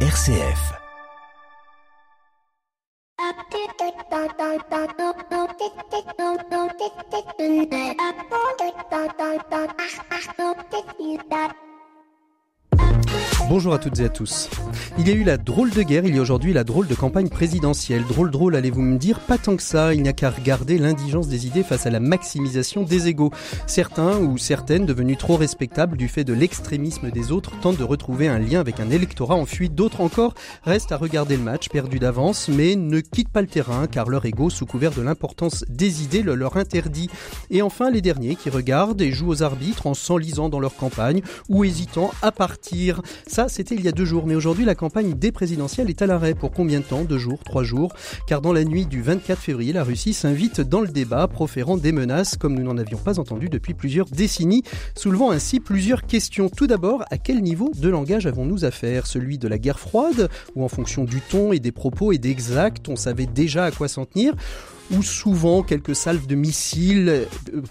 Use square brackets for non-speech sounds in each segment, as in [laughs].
RCF. Bonjour à toutes et à tous. Il y a eu la drôle de guerre, il y a aujourd'hui la drôle de campagne présidentielle. Drôle drôle, allez-vous me dire Pas tant que ça, il n'y a qu'à regarder l'indigence des idées face à la maximisation des égaux. Certains ou certaines, devenus trop respectables du fait de l'extrémisme des autres, tentent de retrouver un lien avec un électorat en fuite. D'autres encore restent à regarder le match, perdu d'avance, mais ne quittent pas le terrain car leur ego, sous couvert de l'importance des idées, le leur interdit. Et enfin, les derniers qui regardent et jouent aux arbitres en s'enlisant dans leur campagne ou hésitant à partir. Ça, c'était il y a deux jours, mais aujourd'hui, la campagne des est à l'arrêt. Pour combien de temps Deux jours Trois jours Car dans la nuit du 24 février, la Russie s'invite dans le débat, proférant des menaces comme nous n'en avions pas entendu depuis plusieurs décennies, soulevant ainsi plusieurs questions. Tout d'abord, à quel niveau de langage avons-nous affaire? Celui de la guerre froide, où en fonction du ton et des propos et des on savait déjà à quoi s'en tenir? Où souvent quelques salves de missiles euh,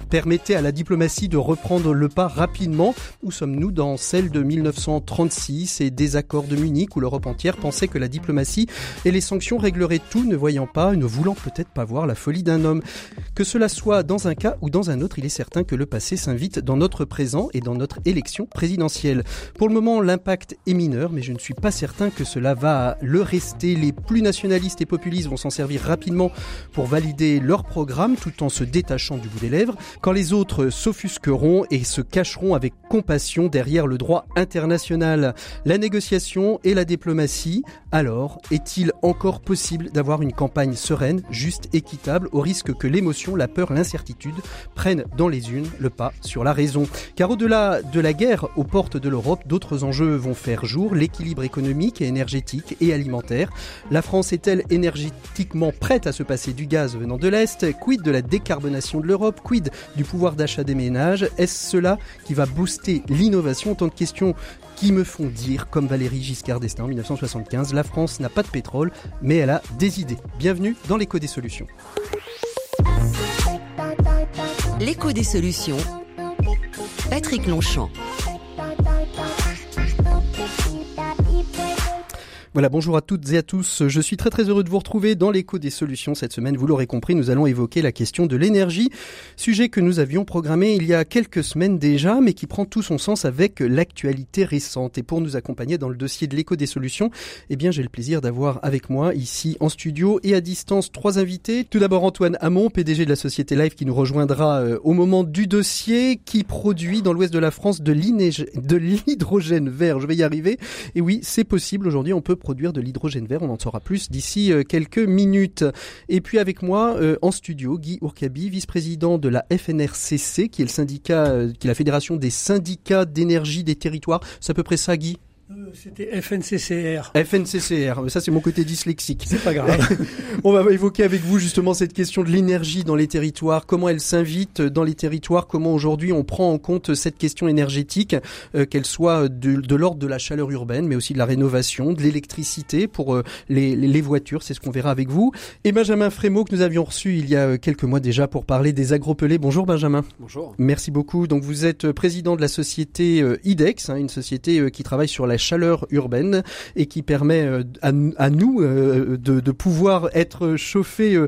permettaient à la diplomatie de reprendre le pas rapidement. Où sommes-nous dans celle de 1936 et des accords de Munich où l'Europe entière pensait que la diplomatie et les sanctions régleraient tout, ne voyant pas, ne voulant peut-être pas voir la folie d'un homme? Que cela soit dans un cas ou dans un autre, il est certain que le passé s'invite dans notre présent et dans notre élection présidentielle. Pour le moment, l'impact est mineur, mais je ne suis pas certain que cela va le rester. Les plus nationalistes et populistes vont s'en servir rapidement pour valider leur programme tout en se détachant du bout des lèvres, quand les autres s'offusqueront et se cacheront avec compassion derrière le droit international, la négociation et la diplomatie, alors est-il encore possible d'avoir une campagne sereine, juste, équitable, au risque que l'émotion, la peur, l'incertitude prennent dans les unes le pas sur la raison? Car au-delà de la guerre aux portes de l'Europe, d'autres enjeux vont faire jour, l'équilibre économique et énergétique et alimentaire. La France est-elle énergétiquement prête à se passer du gaz venant de l'Est Quid de la décarbonation de l'Europe Quid du pouvoir d'achat des ménages? Est-ce cela qui va booster l'innovation? Autant de questions qui me font dire, comme Valérie Giscard d'Estaing en 1975, la France n'a pas de pétrole, mais elle a des idées. Bienvenue dans l'écho des solutions. L'écho des solutions. Patrick Longchamp. Voilà, bonjour à toutes et à tous. Je suis très très heureux de vous retrouver dans l'écho des solutions. Cette semaine, vous l'aurez compris, nous allons évoquer la question de l'énergie, sujet que nous avions programmé il y a quelques semaines déjà, mais qui prend tout son sens avec l'actualité récente. Et pour nous accompagner dans le dossier de l'écho des solutions, eh bien, j'ai le plaisir d'avoir avec moi ici en studio et à distance trois invités. Tout d'abord Antoine Hamon, PDG de la société Live, qui nous rejoindra euh, au moment du dossier, qui produit dans l'ouest de la France de l'hydrogène vert. Je vais y arriver. Et oui, c'est possible. Aujourd'hui, on peut produire de l'hydrogène vert. On en saura plus d'ici euh, quelques minutes. Et puis avec moi euh, en studio, Guy Ourkabi, vice-président de la FNRCC, qui est le syndicat, euh, qui est la fédération des syndicats d'énergie des territoires. C'est à peu près ça, Guy? C'était FNCCR. FNCCR, ça c'est mon côté dyslexique. C'est pas grave. [laughs] On va évoquer avec vous justement cette question de l'énergie dans les territoires, comment elle s'invite dans les territoires, comment aujourd'hui on prend en compte cette question énergétique, euh, qu'elle soit de, l'ordre de la chaleur urbaine, mais aussi de la rénovation, de l'électricité pour euh, les, les, voitures, c'est ce qu'on verra avec vous. Et Benjamin Frémaux que nous avions reçu il y a quelques mois déjà pour parler des agropelés. Bonjour Benjamin. Bonjour. Merci beaucoup. Donc vous êtes président de la société IDEX, hein, une société qui travaille sur la chaleur urbaine et qui permet euh, à, nous euh, de, pouvoir être chauffés euh,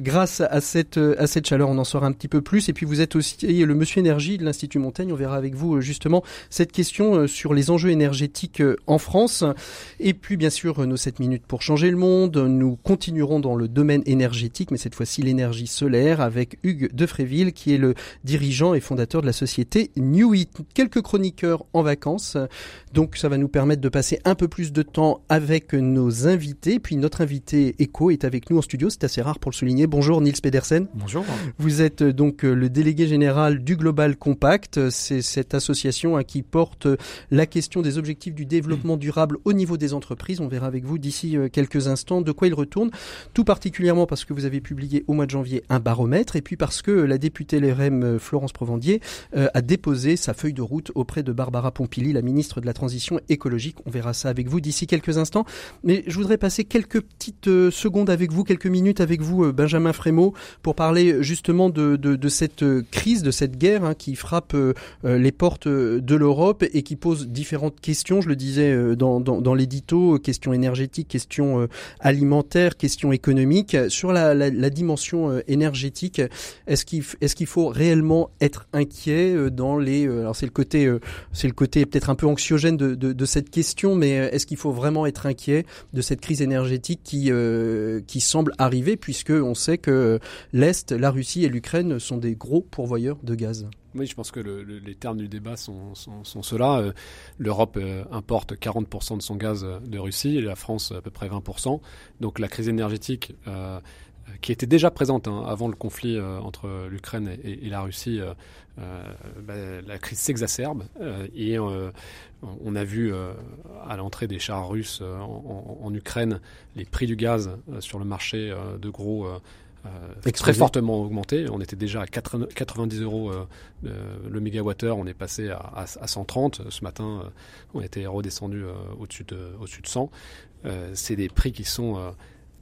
grâce à cette, à cette chaleur. On en saura un petit peu plus. Et puis vous êtes aussi le monsieur énergie de l'Institut Montaigne. On verra avec vous justement cette question sur les enjeux énergétiques en France. Et puis bien sûr nos 7 minutes pour changer le monde. Nous continuerons dans le domaine énergétique, mais cette fois-ci l'énergie solaire avec Hugues Defréville qui est le dirigeant et fondateur de la société Newit. Quelques chroniqueurs en vacances. Donc ça va nous nous permettre de passer un peu plus de temps avec nos invités. Puis notre invité Echo est avec nous en studio, c'est assez rare pour le souligner. Bonjour Niels Pedersen. Bonjour. Vous êtes euh, donc euh, le délégué général du Global Compact. C'est cette association hein, qui porte euh, la question des objectifs du développement durable au niveau des entreprises. On verra avec vous d'ici quelques instants de quoi il retourne. Tout particulièrement parce que vous avez publié au mois de janvier un baromètre et puis parce que la députée LRM Florence Provandier a déposé sa feuille de route auprès de Barbara Pompili, la ministre de la Transition écologique écologique. On verra ça avec vous d'ici quelques instants. Mais je voudrais passer quelques petites euh, secondes avec vous, quelques minutes avec vous, Benjamin Frémaux, pour parler justement de, cette crise, de cette guerre hein, qui frappe les portes de l'Europe et qui pose différentes questions. Je le disais dans, l'édito, questions énergétiques, questions alimentaires, questions économiques. Sur la, dimension énergétique, est-ce qu'il faut réellement être inquiet dans les alors c'est le côté c'est le côté peut-être un peu anxiogène de, cette question, mais euh, est-ce qu'il faut vraiment être inquiet de cette crise énergétique qui, euh, qui semble arriver, puisque on sait que l'Est, la Russie et l'Ukraine sont des gros pourvoyeurs de gaz? Oui, je pense que les termes du débat sont, sont, ceux-là. Euh, L'Europe importe 40% de son gaz de Russie et la France à peu près 20%. Donc la crise énergétique qui était déjà présente hein, avant le conflit entre l'Ukraine et, la Russie, bah, la crise s'exacerbe et on a vu euh, à l'entrée des chars russes euh, en, Ukraine les prix du gaz euh, sur le marché de gros très fortement augmenté. On était déjà à 90 euros le mégawattheure, on est passé à, 130. Ce matin, on était redescendu au-dessus de, au de 100. C'est des prix qui sont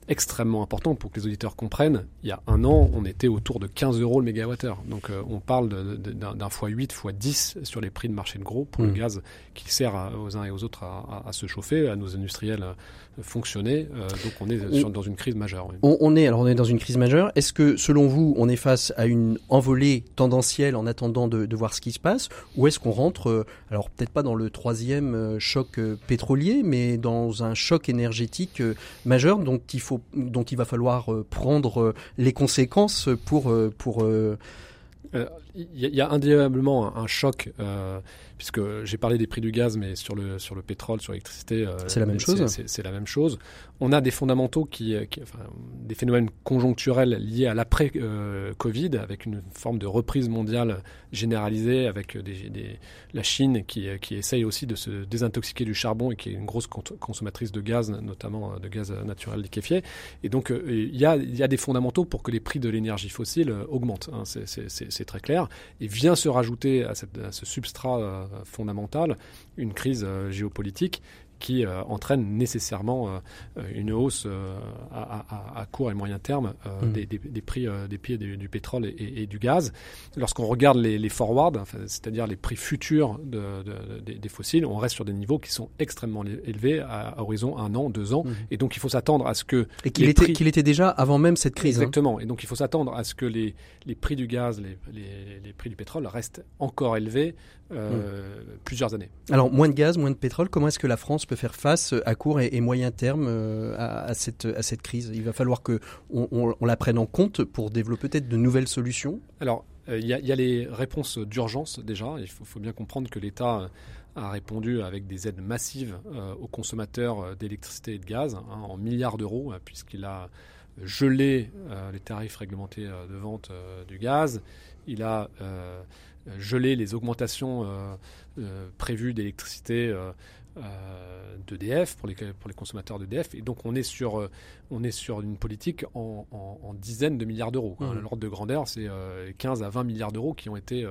extrêmement important pour que les auditeurs comprennent. Il y a un an, on était autour de 15 euros le mégawattheure. Donc euh, on parle d'un fois 8, fois 10 sur les prix de marché de gros pour le mmh. gaz qui sert aux uns et aux autres à, se chauffer, à nos industriels fonctionner. Euh, donc on est dans une crise majeure. On, est alors on est dans une crise majeure. Est-ce que selon vous, on est face à une envolée tendancielle en attendant de, de voir ce qui se passe, ou est-ce qu'on rentre, euh, alors peut-être pas dans le troisième choc pétrolier, mais dans un choc énergétique majeur dont il faut dont il va falloir euh, prendre euh, les conséquences pour euh, pour il y, a indéniablement un, choc, puisque j'ai parlé des prix du gaz, mais sur le, sur le pétrole, sur l'électricité, c'est la même chose. C'est la même chose. On a des fondamentaux qui, enfin, des phénomènes conjoncturels liés à l'après-Covid, avec une forme de reprise mondiale généralisée, avec des, la Chine qui, qui essaye aussi de se désintoxiquer du charbon et qui est une grosse consommatrice de gaz, notamment de gaz naturel liquéfié. Et donc, il y, a, y a des fondamentaux pour que les prix de l'énergie fossile augmentent. Hein. c'est très clair. Et vient se rajouter à, ce substrat euh, fondamental une crise euh, géopolitique qui euh, entraîne nécessairement euh, une hausse euh, à, court et moyen terme mm. des, prix des prix du, pétrole et, du gaz. Lorsqu'on regarde les, forwards, c'est-à-dire les prix futurs des, fossiles, on reste sur des niveaux qui sont extrêmement élevés à, horizon un an, deux ans, mm. et donc il faut s'attendre à ce que et qu'il était, déjà avant même cette crise. Hein. Exactement, et donc il faut s'attendre à ce que les, les prix du gaz, les, les, prix du pétrole restent encore élevés mm. plusieurs années. Alors moins de gaz, moins de pétrole, comment est-ce que la France faire face à court et, moyen terme euh, à, cette, à cette crise? Il va falloir qu'on on, la prenne en compte pour développer peut-être de nouvelles solutions? Alors, euh, il y, a les réponses d'urgence déjà. Il faut, bien comprendre que l'État a répondu avec des aides massives euh, aux consommateurs d'électricité et de gaz hein, en milliards d'euros, puisqu'il a gelé les tarifs réglementés de vente du gaz. Il a gelé les augmentations prévues d'électricité euh, d'EDF, pour les, pour les consommateurs d'EDF. Et donc on est sur, euh, on est sur une politique en, dizaines de milliards d'euros. Mmh. L'ordre de grandeur, c'est 15 euh, à 20 milliards d'euros qui ont été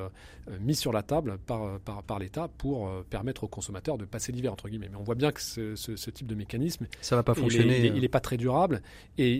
mis sur la table par, par, par l'État pour permettre aux consommateurs de passer l'hiver, entre guillemets. Mais on voit bien que ce, ce, type de mécanisme, ça va pas fonctionner. Il n'est pas très durable. Et,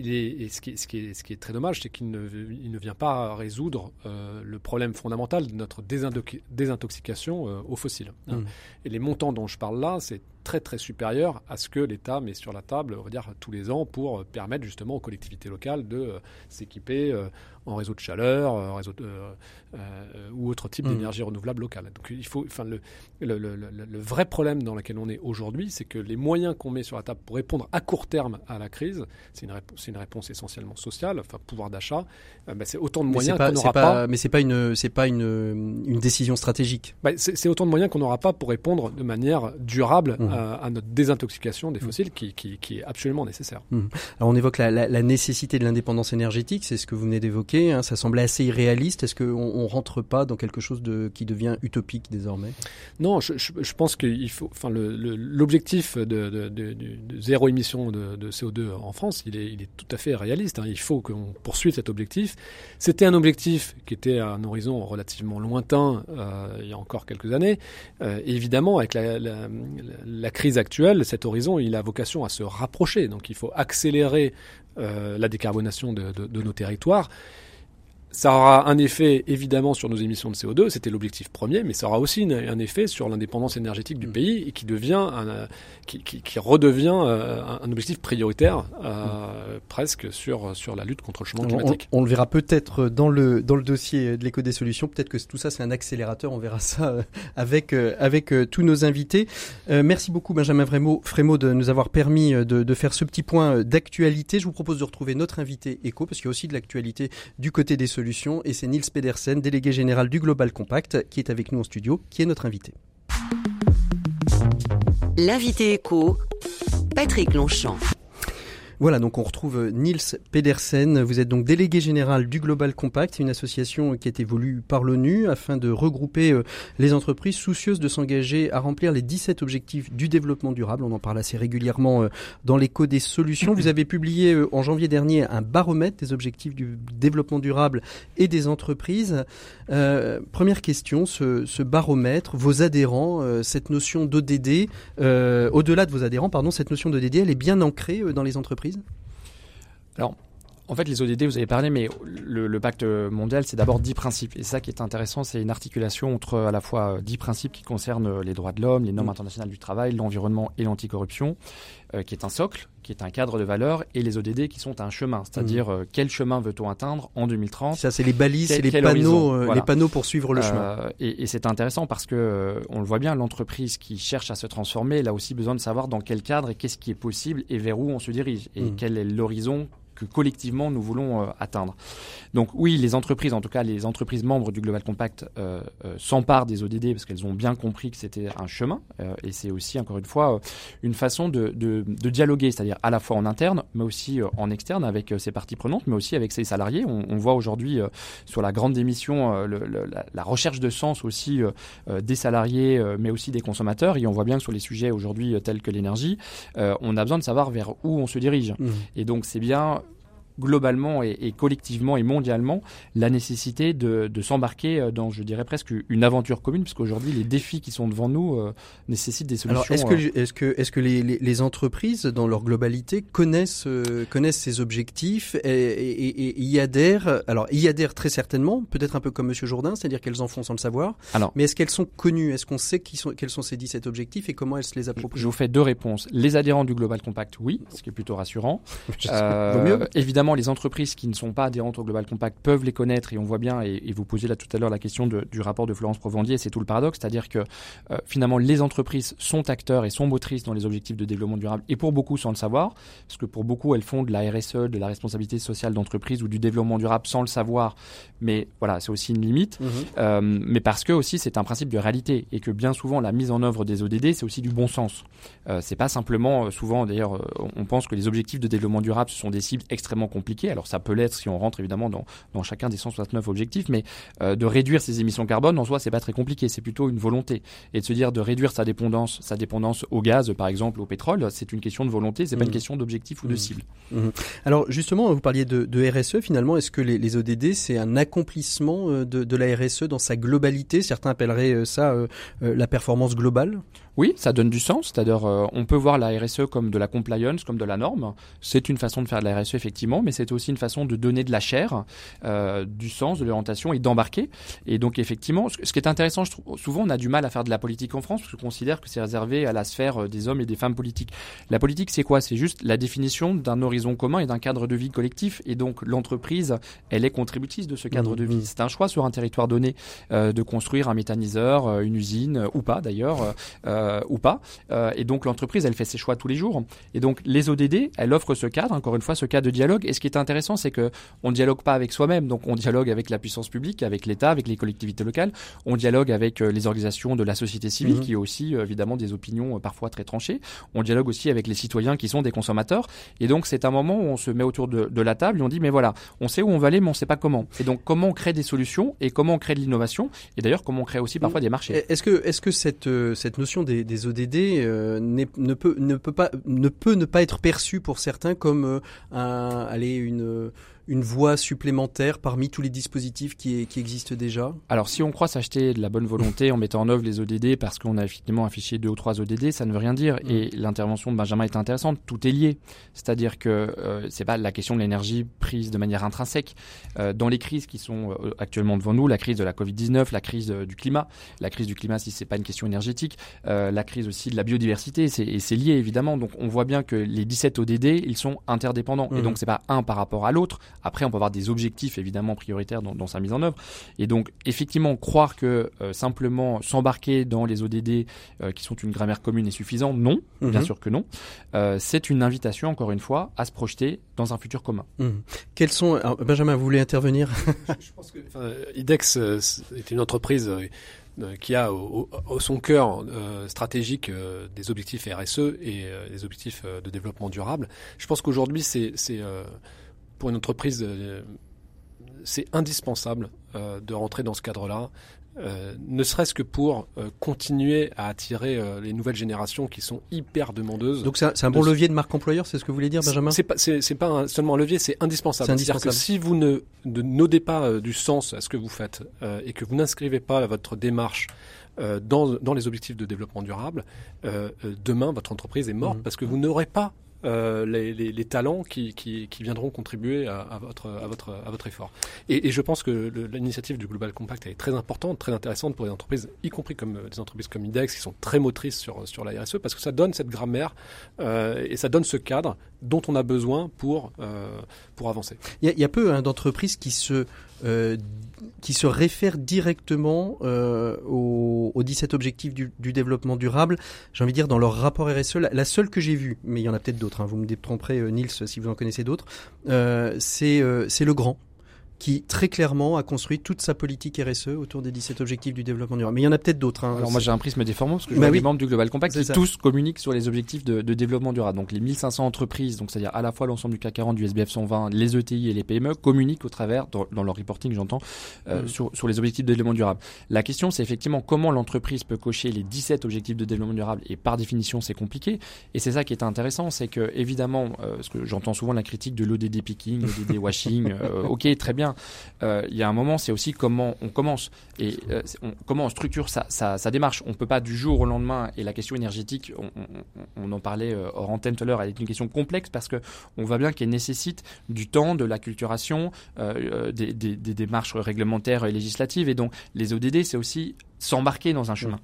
et ce, qui est, ce, qui est, ce, qui est, très dommage, c'est qu'il ne, il ne vient pas résoudre le problème fondamental de notre désintoxication aux fossiles. Hein. Mmh. Et les montants dont je parle là, c'est très très supérieur à ce que l'État met sur la table, on va tous les ans pour permettre justement aux collectivités locales de euh, s'équiper euh, en réseau de chaleur, en réseau euh, ou autre type mmh. d'énergie renouvelable locale. Donc il faut, enfin, le, le, le, le, vrai problème dans lequel on est aujourd'hui, c'est que les moyens qu'on met sur la table pour répondre à court terme à la crise, c'est une, réponse, une réponse essentiellement sociale, enfin pouvoir d'achat, bah, c'est autant de moyens qu'on n'aura pas, Mais c'est pas une, c'est pas une, une décision stratégique. Bah, c'est autant de moyens qu'on n'aura pas pour répondre de manière durable. Mmh. Euh, à, notre désintoxication des mm. fossiles qui, qui, est absolument nécessaire. Mm. Alors on évoque la, la, nécessité de l'indépendance énergétique, c'est ce que vous venez d'évoquer. Hein. ça semblait assez irréaliste. Est-ce qu'on ne rentre pas dans quelque chose qui devient utopique désormais? Non, je, pense qu'il faut. Enfin, l'objectif de, zéro émission de, CO2 en France, il est, tout à fait réaliste. Hein. Il faut qu'on poursuive cet objectif. C'était un objectif qui était à un horizon relativement lointain euh, il y a encore quelques années. Euh, évidemment, avec la, crise actuelle, cet horizon, a vocation à se rapprocher. Donc il faut accélérer la décarbonation de nos territoires ça aura un effet évidemment sur nos émissions de CO2, c'était l'objectif premier, mais ça aura aussi un effet sur l'indépendance énergétique du mm. pays et qui devient, un, qui, qui, qui, redevient euh, un objectif prioritaire euh, mm. presque sur sur la lutte contre le changement climatique. On, le verra peut-être dans le dans le dossier de l'éco des solutions. Peut-être que tout ça c'est un accélérateur. On verra ça euh, avec avec tous nos invités. merci beaucoup Benjamin Frémaux de nous avoir permis de, de faire ce petit point d'actualité. Je vous propose de retrouver notre invité éco parce qu'il y a aussi de l'actualité du côté des solutions et c'est Niels Pedersen, délégué général du Global Compact, qui est avec nous en studio, qui est notre invité. L'invité éco, Patrick Longchamp. Voilà, donc on retrouve euh, Niels Pedersen. Vous êtes donc délégué général du Global Compact, une association qui a été voulue par l'ONU afin de regrouper euh, les entreprises soucieuses de s'engager à remplir les 17 objectifs du développement durable. On en parle assez régulièrement euh, dans l'écho des solutions. Vous avez publié en janvier dernier un baromètre des objectifs du développement durable et des entreprises. première question, ce, baromètre, vos adhérents, cette notion d'ODD, au-delà de vos adhérents, pardon, cette notion d'ODD, elle est bien ancrée dans les entreprises? Alors, en fait, les ODD, vous avez parlé, mais le, pacte mondial, c'est d'abord 10 principes. Et ça qui est intéressant, c'est une articulation entre à la fois 10 principes qui concernent les droits de l'homme, les normes mm. internationales du travail, l'environnement et l'anticorruption, euh, qui est un socle, qui est un cadre de valeur, et les ODD qui sont un chemin, c'est-à-dire mm. euh, quel chemin veut-on atteindre en 2030 Ça, c'est les balises, c'est les panneaux, euh, les panneaux pour suivre le chemin. Et, et c'est intéressant parce que on le voit bien, l'entreprise qui cherche à se transformer, elle a aussi besoin de savoir dans quel cadre et qu'est-ce qui est possible et vers où on se dirige et mm. quel est l'horizon que collectivement nous voulons euh, atteindre. Donc oui, les entreprises, en tout cas les entreprises membres du Global Compact, euh, euh, s'emparent des ODD parce qu'elles ont bien compris que c'était un chemin et c'est aussi encore une fois une façon de, de, de dialoguer, c'est-à-dire à la fois en interne, mais aussi en externe avec ses parties prenantes, mais aussi avec ses salariés. On, on voit aujourd'hui sur la grande démission le, la, la, recherche de sens aussi des salariés, mais aussi des consommateurs. Et on voit bien que sur les sujets aujourd'hui tels que l'énergie, on a besoin de savoir vers où on se dirige. Mmh. Et donc c'est bien globalement et, collectivement et mondialement la nécessité de, s'embarquer euh, dans, je dirais presque une aventure commune, puisqu'aujourd'hui les défis qui sont devant nous euh, nécessitent des solutions. est-ce que, euh, est-ce que, est-ce que les, les, entreprises, dans leur globalité, connaissent, connaissent ces objectifs et, et, y adhèrent? Alors, y adhèrent très certainement, peut-être un peu comme Monsieur Jourdain, c'est-à-dire qu'elles en font sans le savoir. Alors, mais est-ce qu'elles sont connues? Est-ce qu'on sait qui sont, quels sont ces 17 objectifs et comment elles se les approprient? Je vous fais deux réponses. Les adhérents du Global Compact, oui, ce qui est plutôt rassurant. [laughs] mieux. Évidemment, les entreprises qui ne sont pas adhérentes au Global Compact peuvent les connaître et on voit bien, et, vous posiez là tout à l'heure la question du rapport de Florence Provandier, c'est tout le paradoxe, c'est-à-dire que euh, finalement les entreprises sont acteurs et sont motrices dans les objectifs de développement durable et pour beaucoup sans le savoir, parce que pour beaucoup elles font de la RSE, de la responsabilité sociale d'entreprise ou du développement durable sans le savoir, mais voilà, c'est aussi une limite, mmh euh, mais parce que aussi c'est un principe de réalité et que bien souvent la mise en œuvre des ODD c'est aussi du bon sens. Euh, c'est pas simplement, souvent d'ailleurs, on pense que les objectifs de développement durable ce sont des cibles extrêmement compliquées alors ça peut l'être si on rentre évidemment dans, dans chacun des 169 objectifs, mais euh, de réduire ses émissions carbone en soi, c'est pas très compliqué, c'est plutôt une volonté. Et de se dire de réduire sa dépendance, sa dépendance au gaz, par exemple, au pétrole, c'est une question de volonté, c'est pas une mmh. question d'objectif ou de mmh. cible. Mmh. Alors justement, vous parliez de, de RSE, finalement, est-ce que les, les ODD, c'est un accomplissement euh, de, de, la RSE dans sa globalité? Certains appelleraient euh, ça la performance globale? Oui, ça donne du sens. C'est-à-dire, euh, on peut voir la RSE comme de la compliance, comme de la norme. C'est une façon de faire de la RSE, effectivement, mais c'est aussi une façon de donner de la chair, euh, du sens, de l'orientation et d'embarquer. Et donc, effectivement, ce, qui est intéressant, je trouve, souvent, on a du mal à faire de la politique en France parce qu'on considère que c'est réservé à la sphère euh, des hommes et des femmes politiques. La politique, c'est quoi? C'est juste la définition d'un horizon commun et d'un cadre de vie collectif. Et donc, l'entreprise, elle est contributrice de ce cadre mmh, de vie. Mmh. C'est un choix sur un territoire donné euh, de construire un méthaniseur, une usine, ou pas d'ailleurs. Euh, ou pas. Euh, et donc l'entreprise, elle fait ses choix tous les jours. Et donc les ODD, elle offre ce cadre, encore une fois, ce cadre de dialogue. Et ce qui est intéressant, c'est que on dialogue pas avec soi-même. Donc on dialogue avec la puissance publique, avec l'État, avec les collectivités locales. On dialogue avec euh, les organisations de la société civile, mhm. qui ont aussi évidemment des opinions parfois très tranchées. On dialogue aussi avec les citoyens qui sont des consommateurs. Et donc c'est un moment où on se met autour de, de, la table et on dit mais voilà, on sait où on va aller, mais on sait pas comment. Et donc comment on crée des solutions et comment on crée de l'innovation. Et d'ailleurs comment on crée aussi parfois des marchés. Est-ce que est-ce que cette cette notion des des, ODD euh, ne, peut, ne, peut pas, ne peut ne pas être perçu pour certains comme euh, un, allez, une, une voie supplémentaire parmi tous les dispositifs qui, qui existent déjà Alors si on croit s'acheter de la bonne volonté en mettant en œuvre les ODD parce qu'on a effectivement affiché deux ou trois ODD, ça ne veut rien dire. Et l'intervention de Benjamin est intéressante. Tout est lié. C'est-à-dire que euh, c'est pas la question de l'énergie prise de manière intrinsèque. Euh, dans les crises qui sont euh, actuellement devant nous, la crise de la Covid-19, la crise euh, du climat, la crise du climat si c'est pas une question énergétique, euh, la crise aussi de la biodiversité, c'est, et c'est lié évidemment. Donc on voit bien que les 17 ODD, ils sont interdépendants. Et Mhm. donc c'est pas un par rapport à l'autre. Après, on peut avoir des objectifs évidemment prioritaires dans, dans sa mise en œuvre. Et donc effectivement, croire que euh, simplement s'embarquer dans les ODD euh, qui sont une grammaire commune est suffisant, non, bien Mhm. sûr que non. Euh, c'est une invitation, encore une fois, à se projeter dans un futur commun. Mhm. Quels sont alors, Benjamin, vous voulez intervenir? [laughs] Je pense que enfin, IDEX est une entreprise qui a au, au- au son cœur euh, stratégique euh, des objectifs RSE et euh, des objectifs euh, de développement durable. Je pense qu'aujourd'hui, c'est c'est, euh, pour une entreprise, euh, c'est indispensable euh, de rentrer dans ce cadre-là. euh, ne serait-ce que pour euh, continuer à attirer euh, les nouvelles générations qui sont hyper demandeuses. Donc c'est un, bon De- levier de marque employeur, c'est ce que vous voulez dire, Benjamin? C'est pas, pas un- seulement un levier, c'est indispensable. C'est-à-dire que indispensable. si vous ne, n'odez pas du sens à ce que vous faites et que vous n'inscrivez pas votre démarche dans, dans les objectifs de développement durable, demain votre entreprise est morte Mhm. parce que vous n'aurez pas euh, les, talents qui, qui, viendront contribuer à, votre, à, votre, à votre effort. Et, je pense que l'initiative du Global Compact est très importante, très intéressante pour les entreprises, y compris comme euh, des entreprises comme IDEX qui sont très motrices sur, sur la RSE, parce que ça donne cette grammaire euh, et ça donne ce cadre dont on a besoin pour, euh, pour avancer. Il y, y a peu hein, d'entreprises qui se euh, qui se réfèrent directement euh, aux, aux 17 objectifs du, du développement durable. J'ai envie de dire dans leur rapport RSE, la, seule que j'ai vue, mais il y en a peut-être d'autres. hein, vous me détromperez, euh, Nils, si vous en connaissez d'autres. euh, euh, c'est le grand qui très clairement a construit toute sa politique RSE autour des 17 objectifs du développement durable. Mais il y en a peut-être d'autres. hein. Alors moi j'ai un prisme déformant parce que je Bah vois oui. des membres du Global Compact qui ça. tous communiquent sur les objectifs de, de développement durable. Donc les 1500 entreprises, donc c'est-à-dire à la fois l'ensemble du CAC 40, du SBF 120, les ETI et les PME communiquent au travers, dans, dans leur reporting j'entends, euh, Mhm. sur, sur les objectifs de développement durable. La question c'est effectivement comment l'entreprise peut cocher les 17 objectifs de développement durable et par définition c'est compliqué. Et c'est ça qui est intéressant, c'est que évidemment, euh, parce que j'entends souvent la critique de l'ODD picking, l'ODD washing, [laughs] euh, ok très bien. Euh, Il y a un moment c'est aussi comment on commence et euh, comment on structure sa, démarche. On peut pas du jour au lendemain. Et la question énergétique, on, en parlait euh, hors antenne tout à l'heure, elle est une question complexe parce que on voit bien qu'elle nécessite du temps, de l'acculturation, des, des démarches réglementaires et législatives. Et donc les ODD, c'est aussi s'embarquer dans un chemin.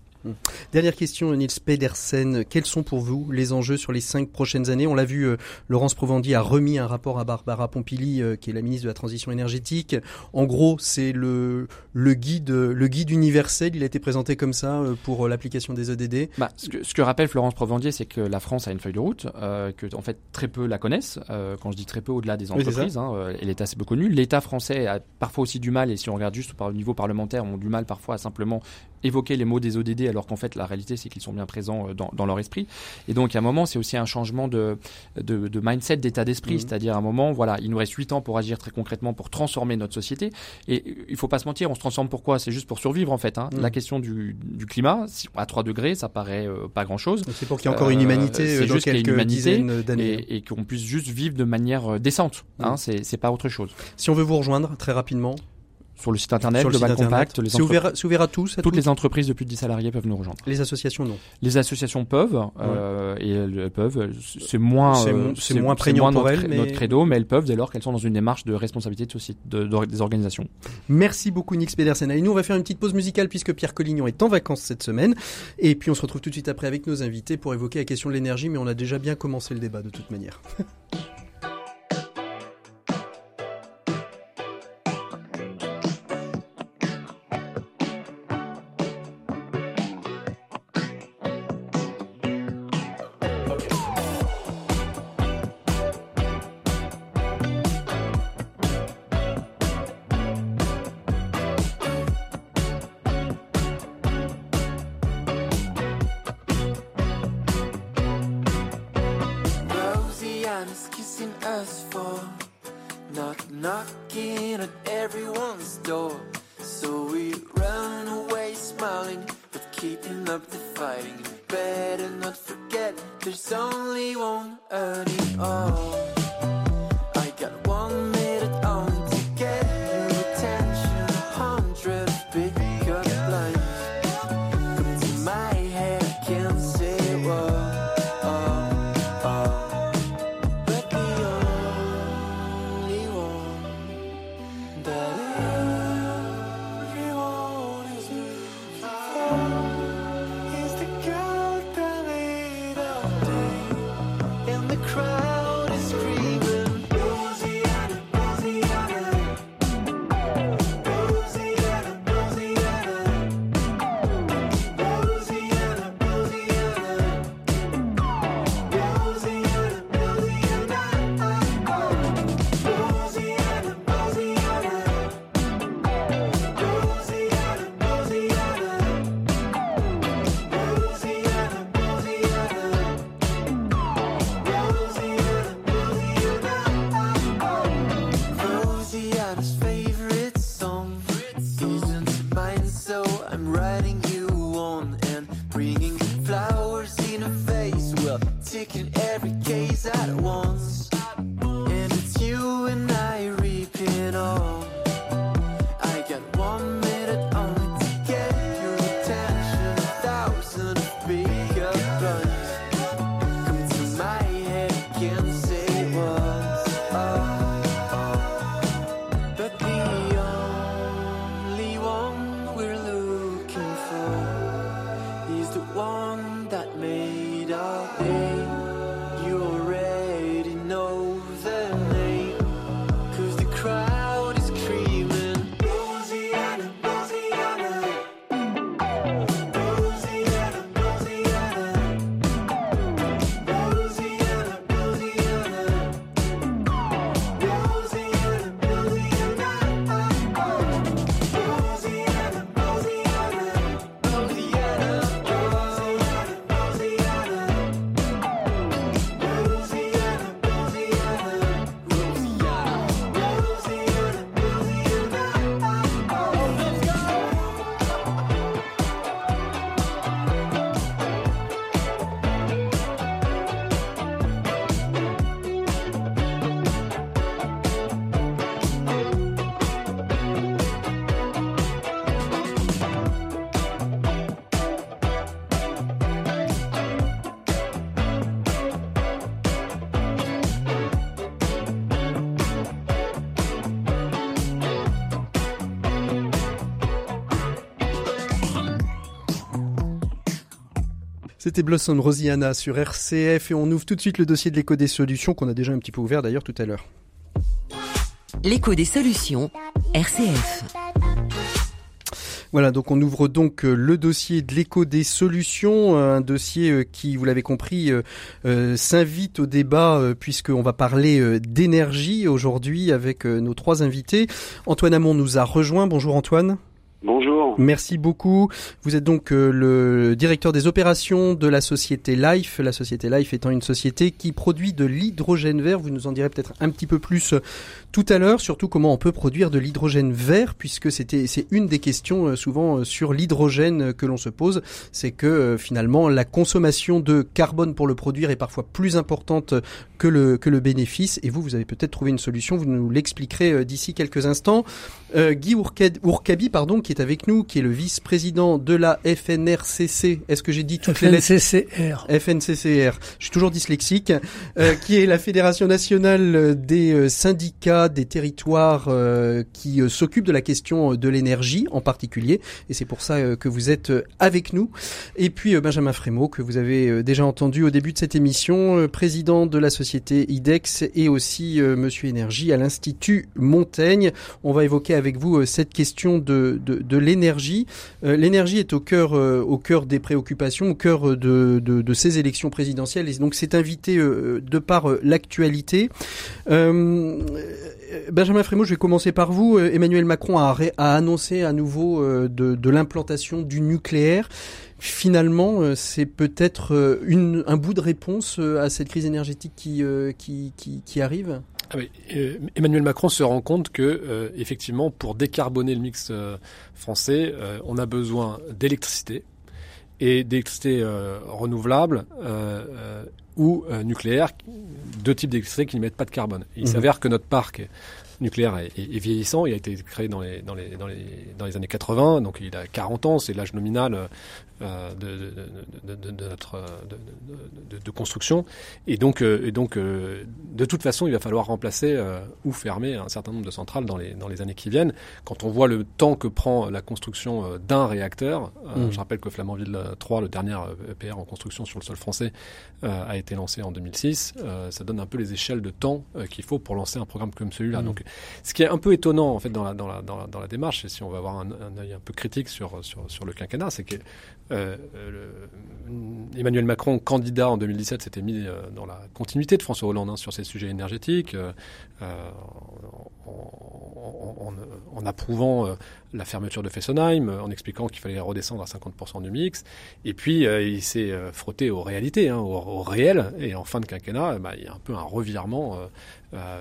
Dernière question, Nils Pedersen. Quels sont pour vous les enjeux sur les cinq prochaines années? On l'a vu, euh, Laurence Provandi a remis un rapport à Barbara Pompili, euh, qui est la ministre de la Transition énergétique. En gros, c'est le, le, guide, le guide universel. Il a été présenté comme ça euh, pour l'application des EDD. Bah, ce, que, ce que rappelle Florence Provendier, c'est que la France a une feuille de route, euh, que en fait très peu la connaissent. Euh, quand je dis très peu, au-delà des Oui, entreprises, hein, euh, et l'État c'est peu connu. L'État français a parfois aussi du mal, et si on regarde juste le niveau parlementaire, ont du mal parfois à simplement évoquer les mots des ODD, alors qu'en fait la réalité c'est qu'ils sont bien présents euh, dans, dans leur esprit. Et donc à un moment, c'est aussi un changement de, de, de mindset, d'état d'esprit, Mhm. c'est-à-dire à un moment, voilà, il nous reste 8 ans pour agir très concrètement, pour transformer notre société. Et euh, il faut pas se mentir, on se transforme pourquoi? C'est juste pour survivre en fait. Hein. Mhm. La question du, du climat, à 3 degrés, ça paraît euh, pas grand-chose. C'est pour qu'il y ait encore une humanité euh, dans juste y ait une dizaines d'années. Et, et qu'on puisse juste vivre de manière décente. Hein, c'est, c'est pas autre chose. Si on veut vous rejoindre très rapidement, Sur le site internet, sur le site Global internet, Compact, les c'est entreprises- ouvert, ouvert à tous, à toutes les entreprises de plus de 10 salariés peuvent nous rejoindre. Les associations, non. Les associations peuvent, euh, et elles peuvent. C'est moins, C'est euh, moins prégnant moins pour notre, elles, mais- notre credo, mais elles peuvent dès lors qu'elles sont dans une démarche de responsabilité de société, de- d'or- des organisations. Merci beaucoup Nils Pedersen. Et nous, on va faire une petite pause musicale puisque Pierre Collignon est en vacances cette semaine. Et puis on se retrouve tout de suite après avec nos invités pour évoquer la question de l'énergie, mais on a déjà bien commencé le débat de toute manière. [laughs] C'était Blossom Rosiana sur RCF et on ouvre tout de suite le dossier de l'écho des solutions qu'on a déjà un petit peu ouvert d'ailleurs tout à l'heure. L'écho des solutions, RCF. Voilà, donc on ouvre donc euh, le dossier de l'écho des solutions, euh, un dossier euh, qui, vous l'avez compris, euh, s'invite au débat puisqu'on va parler d'énergie aujourd'hui avec nos trois invités. Antoine Hamon nous a rejoint. Bonjour Antoine. Bonjour. Merci beaucoup. Vous êtes donc euh, le directeur des opérations de la société Life. La société Life étant une société qui produit de l'hydrogène vert. Vous nous en direz peut-être un petit peu plus euh, tout à l'heure, surtout comment on peut produire de l'hydrogène vert, puisque c'était c'est une des questions euh, souvent sur l'hydrogène que l'on se pose, c'est que finalement la consommation de carbone pour le produire est parfois plus importante que le que le bénéfice. Et vous, vous avez peut-être trouvé une solution. Vous nous l'expliquerez d'ici quelques instants. Guy Ourked- Ourkabi, pardon, qui est avec nous, qui est le vice-président de la FNRCC. Est-ce que j'ai dit toutes les lettres FNCCR. FNCCR, je suis toujours dyslexique, euh, [laughs] qui est la Fédération nationale des euh, syndicats des territoires euh, qui s'occupent de la question de l'énergie en particulier, et c'est pour ça que vous êtes avec nous. Et puis euh, Benjamin Frémaux, que vous avez déjà entendu au début de cette émission, président de la société IDEX et aussi Monsieur Énergie à l'Institut Montaigne. On va évoquer avec vous cette question de, de, de l'énergie. Euh, l'énergie est au cœur, euh, au cœur des préoccupations, au cœur de, de, ces élections présidentielles, et donc c'est invité euh, de par euh, l'actualité. Euh, Benjamin Frémaux, je vais commencer par vous. Euh, Emmanuel Macron a, annoncé à nouveau euh, de, l'implantation du nucléaire. Finalement, euh, c'est peut-être euh, un bout de réponse euh, à cette crise énergétique euh, qui arrive? Ah oui, euh, Emmanuel Macron se rend compte que, euh, effectivement, pour décarboner le mix euh, français, euh, on a besoin d'électricité et d'électricité euh, renouvelable euh, euh, ou euh, nucléaire, deux types d'électricité qui n'émettent pas de carbone. Il Mhm. s'avère que notre parc nucléaire est, est- est vieillissant. Il a été créé dans les, dans les, dans les, dans les années 80, donc il a 40 ans, c'est l'âge nominal euh, de, de, de, de, de notre de, de, de construction. Et donc, euh, et donc euh, de toute façon, il va falloir remplacer euh, ou fermer un certain nombre de centrales dans les, dans les années qui viennent. Quand on voit le temps que prend la construction euh, d'un réacteur, euh, Mm. je rappelle que Flamanville 3, le dernier EPR en construction sur le sol français, euh, a été lancé en 2006. Euh, ça donne un peu les échelles de temps qu'il faut pour lancer un programme comme celui-là. Mm. Donc, ce qui est un peu étonnant en fait dans la, démarche, et si on va avoir un, un œil un peu critique sur, le quinquennat, c'est que euh, le- Emmanuel Macron, candidat en 2017, s'était mis euh, dans la continuité de François Hollande hein, sur ces sujets énergétiques, euh, euh, en, approuvant euh, la fermeture de Fessenheim, euh, en expliquant qu'il fallait redescendre à 50% du mix. Et puis, euh, il s'est euh, frotté aux réalités, hein, au, au réel. Et en fin de quinquennat, euh, bah, il y a un peu un revirement euh, euh,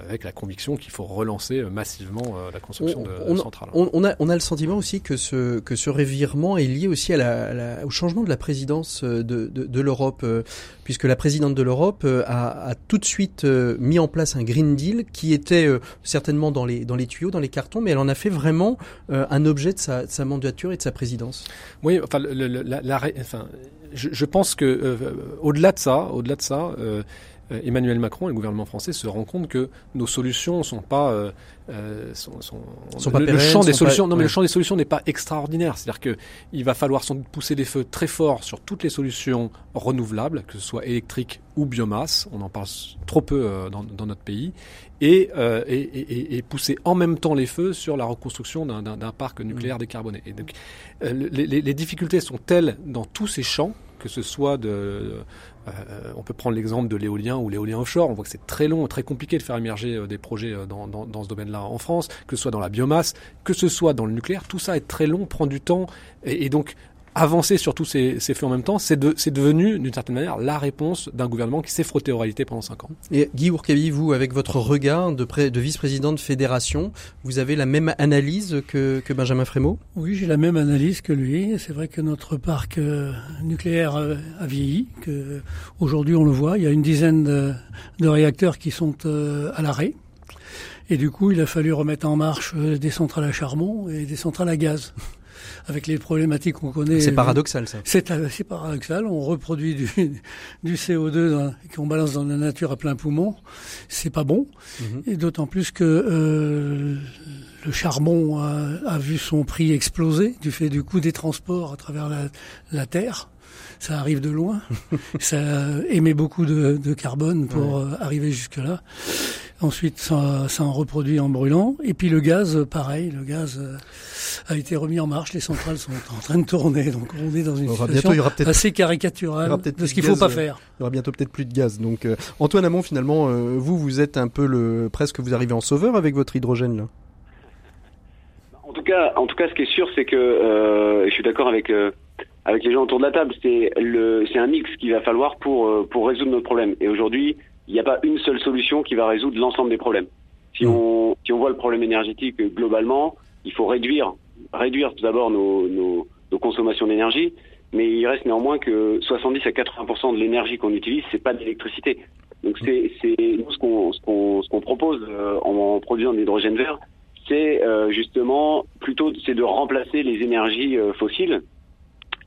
avec la conviction qu'il faut relancer euh, massivement euh, la construction de, de centrales. on- on a, on a le sentiment aussi que ce, que ce revirement est lié aussi à la, à la- au changement de la présidence euh, de, de, de l'Europe, euh, puisque la présidente de l'Europe euh, a, a tout de suite euh, mis en place un Green Deal qui était euh, certainement dans les, dans les tuyaux, dans les cartons, mais elle en a fait vraiment euh, un objet de sa, de sa mandature et de sa présidence. Oui, enfin, le- le- la, la ré- enfin je, je pense que euh, au-delà de ça, au-delà de ça, euh, euh, Emmanuel Macron et le gouvernement français se rendent compte que nos solutions sont pas, euh, euh, sont, sont- Sont pas le, champ des solutions. pas- non, mais ouais. le champ des solutions n'est pas extraordinaire. C'est-à-dire que il va falloir sans doute pousser des feux très forts sur toutes les solutions renouvelables, que ce soit électrique ou biomasse. On en parle trop peu euh, dans, dans notre pays. Et, euh, et, et- et pousser en même temps les feux sur la reconstruction d'un- parc nucléaire décarboné. Et donc, euh, les, les- les difficultés sont telles dans tous ces champs que ce soit de, euh, on peut prendre l'exemple de l'éolien ou l'éolien offshore. On voit que c'est très long, très compliqué de faire émerger euh, des projets euh, dans, ce domaine-là en France, que ce soit dans la biomasse, que ce soit dans le nucléaire. Tout ça est très long, prend du temps, et donc avancer sur tous ces, ces faits en même temps, c'est de, c'est devenu d'une certaine manière la réponse d'un gouvernement qui s'est frotté aux réalités pendant cinq ans. Et Guy Ourkabi, vous, avec votre regard de, pré- de vice-président de fédération, vous avez la même analyse que, que Benjamin Frémaux? Oui, j'ai la même analyse que lui. C'est vrai que notre parc euh, nucléaire euh, a vieilli, que aujourd'hui on le voit, il y a une dizaine de, de réacteurs qui sont euh, à l'arrêt. Et du coup, il a fallu remettre en marche des centrales à charbon et des centrales à gaz. Avec les problématiques qu'on connaît. C'est paradoxal, ça. C'est euh, paradoxal. On reproduit du, [laughs] du CO2 dans- qu'on balance dans la nature à plein poumon. C'est pas bon. Mhm. Et d'autant plus que euh, le charbon a, a vu son prix exploser du fait du coût des transports à travers la, la terre. Ça arrive de loin. [laughs] ça émet beaucoup de, de carbone pour euh, arriver jusque là. Ensuite, ça, ça en reproduit en brûlant. Et puis le gaz, pareil. Le gaz euh, a été remis en marche. Les centrales sont en train de tourner. Donc on est dans une situation bientôt- il y aura peut-être- assez il y caricaturale aura peut-être de ce qu'il de faut pas euh, faire. Il y aura bientôt peut-être plus de gaz. Donc, euh, Antoine Hamon, finalement, euh, vous, vous êtes un peu le presque vous arrivez en sauveur avec votre hydrogène là. En tout cas, en tout cas, ce qui est sûr, c'est que euh, et je suis d'accord avec euh, avec les gens autour de la table. C'est le c'est un mix qu'il va falloir pour pour résoudre notre problème. Et aujourd'hui, il n'y a pas une seule solution qui va résoudre l'ensemble des problèmes. Si Mm. on si on voit le problème énergétique globalement, il faut réduire réduire tout d'abord nos, nos nos consommations d'énergie. Mais il reste néanmoins que 70 à 80 de l'énergie qu'on utilise, c'est pas de l'électricité. Donc c'est nous ce qu'on ce qu'on ce qu'on propose euh, en, produisant de l'hydrogène vert, c'est euh, justement plutôt c'est de remplacer les énergies euh, fossiles.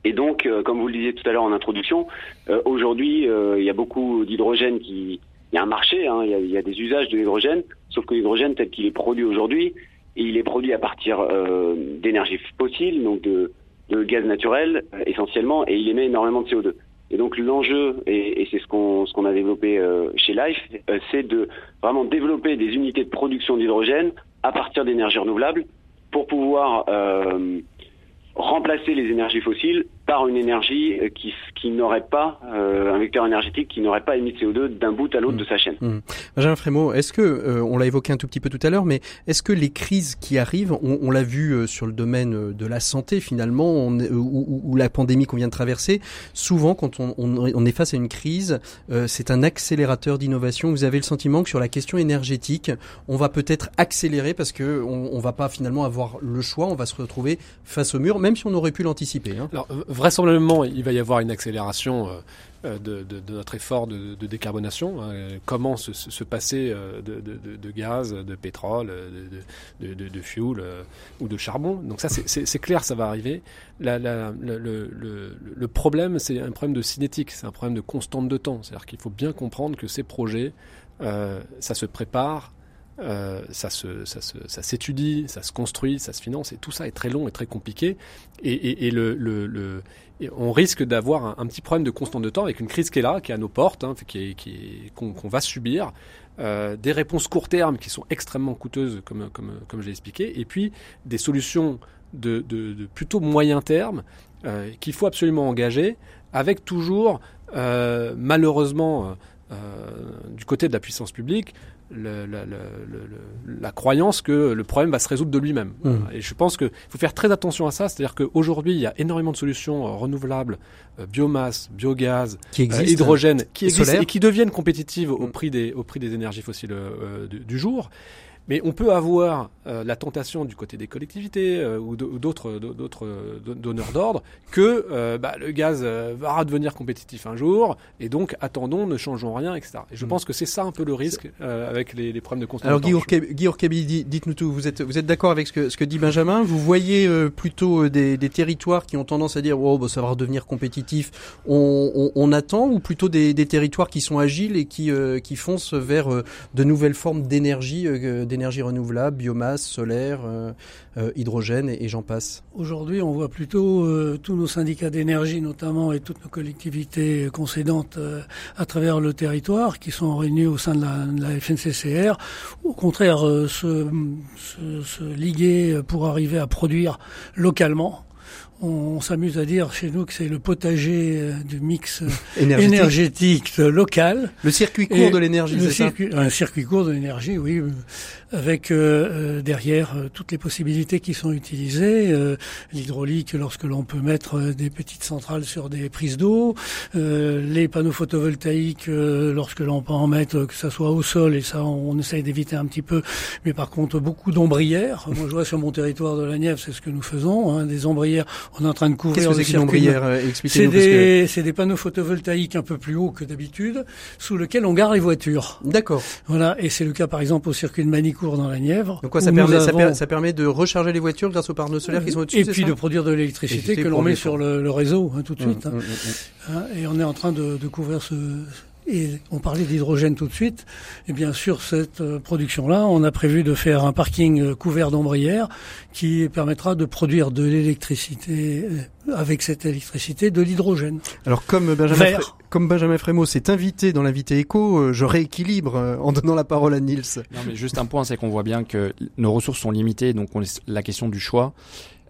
Et donc, euh, comme vous le disiez tout à l'heure en introduction, euh, aujourd'hui euh, il y a beaucoup d'hydrogène qui il y a un marché, hein, y a, il y a des usages de l'hydrogène, sauf que l'hydrogène tel qu'il est produit aujourd'hui, il est produit à partir euh, d'énergie fossile, donc de, de gaz naturel euh, essentiellement, et il émet énormément de CO2. Et donc l'enjeu, et, et c'est ce qu'on ce qu'on a développé euh, chez Life, euh, c'est de vraiment développer des unités de production d'hydrogène à partir d'énergies renouvelables pour pouvoir euh, remplacer les énergies fossiles par une énergie euh, qui, qui n'aurait pas, euh, un vecteur énergétique qui n'aurait pas émis de CO2 d'un bout à l'autre Mm. de sa chaîne. Benjamin Frémaux, est-ce que euh, on l'a évoqué un tout petit peu tout à l'heure, mais est-ce que les crises qui arrivent, on, on l'a vu euh, sur le domaine euh, de la santé finalement, on, est- ou, ou- ou la pandémie qu'on vient de traverser, souvent quand on, on- on est face à une crise, euh, c'est un accélérateur d'innovation. Vous avez le sentiment que sur la question énergétique, on va peut-être accélérer parce que on, on va pas finalement avoir le choix, on va se retrouver face au mur, même si on aurait pu l'anticiper. Hein. Alors vraisemblablement, il va y avoir une accélération euh, euh, de, notre effort de, décarbonation. Hein. Comment se, se, passer euh, de, gaz, de pétrole, de, fuel ou de charbon. Donc ça, c'est clair, ça va arriver. Le, problème, c'est un problème de cinétique, c'est un problème de constante de temps. C'est-à-dire qu'il faut bien comprendre que ces projets, ça se prépare, euh, ça, s'étudie, ça se construit, ça se finance, et tout ça est très long et très compliqué. Et, on risque d'avoir un, petit problème de constante de temps avec une crise qui est là, qui est à nos portes, hein, qu'on, va subir. Euh, des réponses court terme qui sont extrêmement coûteuses, comme, comme, comme je l'ai expliqué, et puis des solutions de, plutôt moyen terme euh, qu'il faut absolument engager, avec toujours, malheureusement, du côté de la puissance publique, le, la, la, croyance que le problème va se résoudre de lui-même. Mmh. Et je pense qu'il faut faire très attention à ça. C'est-à-dire qu'aujourd'hui, il y a énormément de solutions euh, renouvelables, euh, biomasse, biogaz, qui euh, hydrogène, qui existent et qui deviennent compétitives au, mmh. prix des, au prix des énergies fossiles du, du, jour. Mais on peut avoir euh, la tentation du côté des collectivités euh, ou d'autres donneurs d'ordre que euh, bah, le gaz va redevenir compétitif un jour et donc attendons, ne changeons rien, etc. Et je mm. pense que c'est ça un peu le risque avec les, les, problèmes de consommation. Alors Guy Orkabi, dites-nous tout. Vous êtes, vous êtes d'accord avec ce que, ce que dit Benjamin? Vous voyez plutôt des, des, territoires qui ont tendance à dire oh, bah, ça va redevenir compétitif, on, on, on attend, ou plutôt des, des, territoires qui sont agiles et qui, qui foncent vers de nouvelles formes d'énergie d'énergie renouvelable, biomasse, solaire, euh, euh, hydrogène et, j'en passe. Aujourd'hui, on voit plutôt euh, tous nos syndicats d'énergie notamment et toutes nos collectivités concédantes à travers le territoire qui sont réunis au sein de la, de FNCCR, au contraire se liguer pour arriver à produire localement on, s'amuse à dire chez nous que c'est le potager euh, du mix euh, énergétique, euh, local. Le circuit court de l'énergie, c'est ça Un circuit court de l'énergie, oui, avec euh, derrière toutes les possibilités qui sont utilisées. L'hydraulique, lorsque l'on peut mettre des petites centrales sur des prises d'eau, les panneaux photovoltaïques, lorsque l'on peut en mettre, que ça soit au sol, et ça on, essaye d'éviter un petit peu, mais par contre beaucoup d'ombrières. Moi je vois sur mon territoire de la Nièvre, c'est ce que nous faisons, hein, des ombrières on est en train de couvrir Qu'est-ce que c'est C'est des, que... des, panneaux photovoltaïques un peu plus hauts que d'habitude, sous lesquels on gare les voitures. D'accord. Voilà, et c'est le cas par exemple au circuit de Manicourt dans la Nièvre. Donc quoi, ça permet, avons... ça, permet de recharger les voitures grâce aux panneaux solaires qui sont au-dessus. Et puis de produire de l'électricité que l'on met sur le, le, réseau hein, tout de suite. Mmh, hein. Mmh, mmh, hein, et on est en train de, de couvrir ce, et on parlait d'hydrogène tout de suite, et bien sûr cette euh, production-là, on a prévu de faire un parking euh, couvert d'ombrières qui permettra de produire de l'électricité euh, avec cette électricité de l'hydrogène. Alors comme Benjamin, comme Benjamin Frémaux s'est invité dans l'invité éco, je rééquilibre en donnant la parole à Niels. Non mais juste un point, c'est qu'on voit bien que nos ressources sont limitées, donc on la question du choix.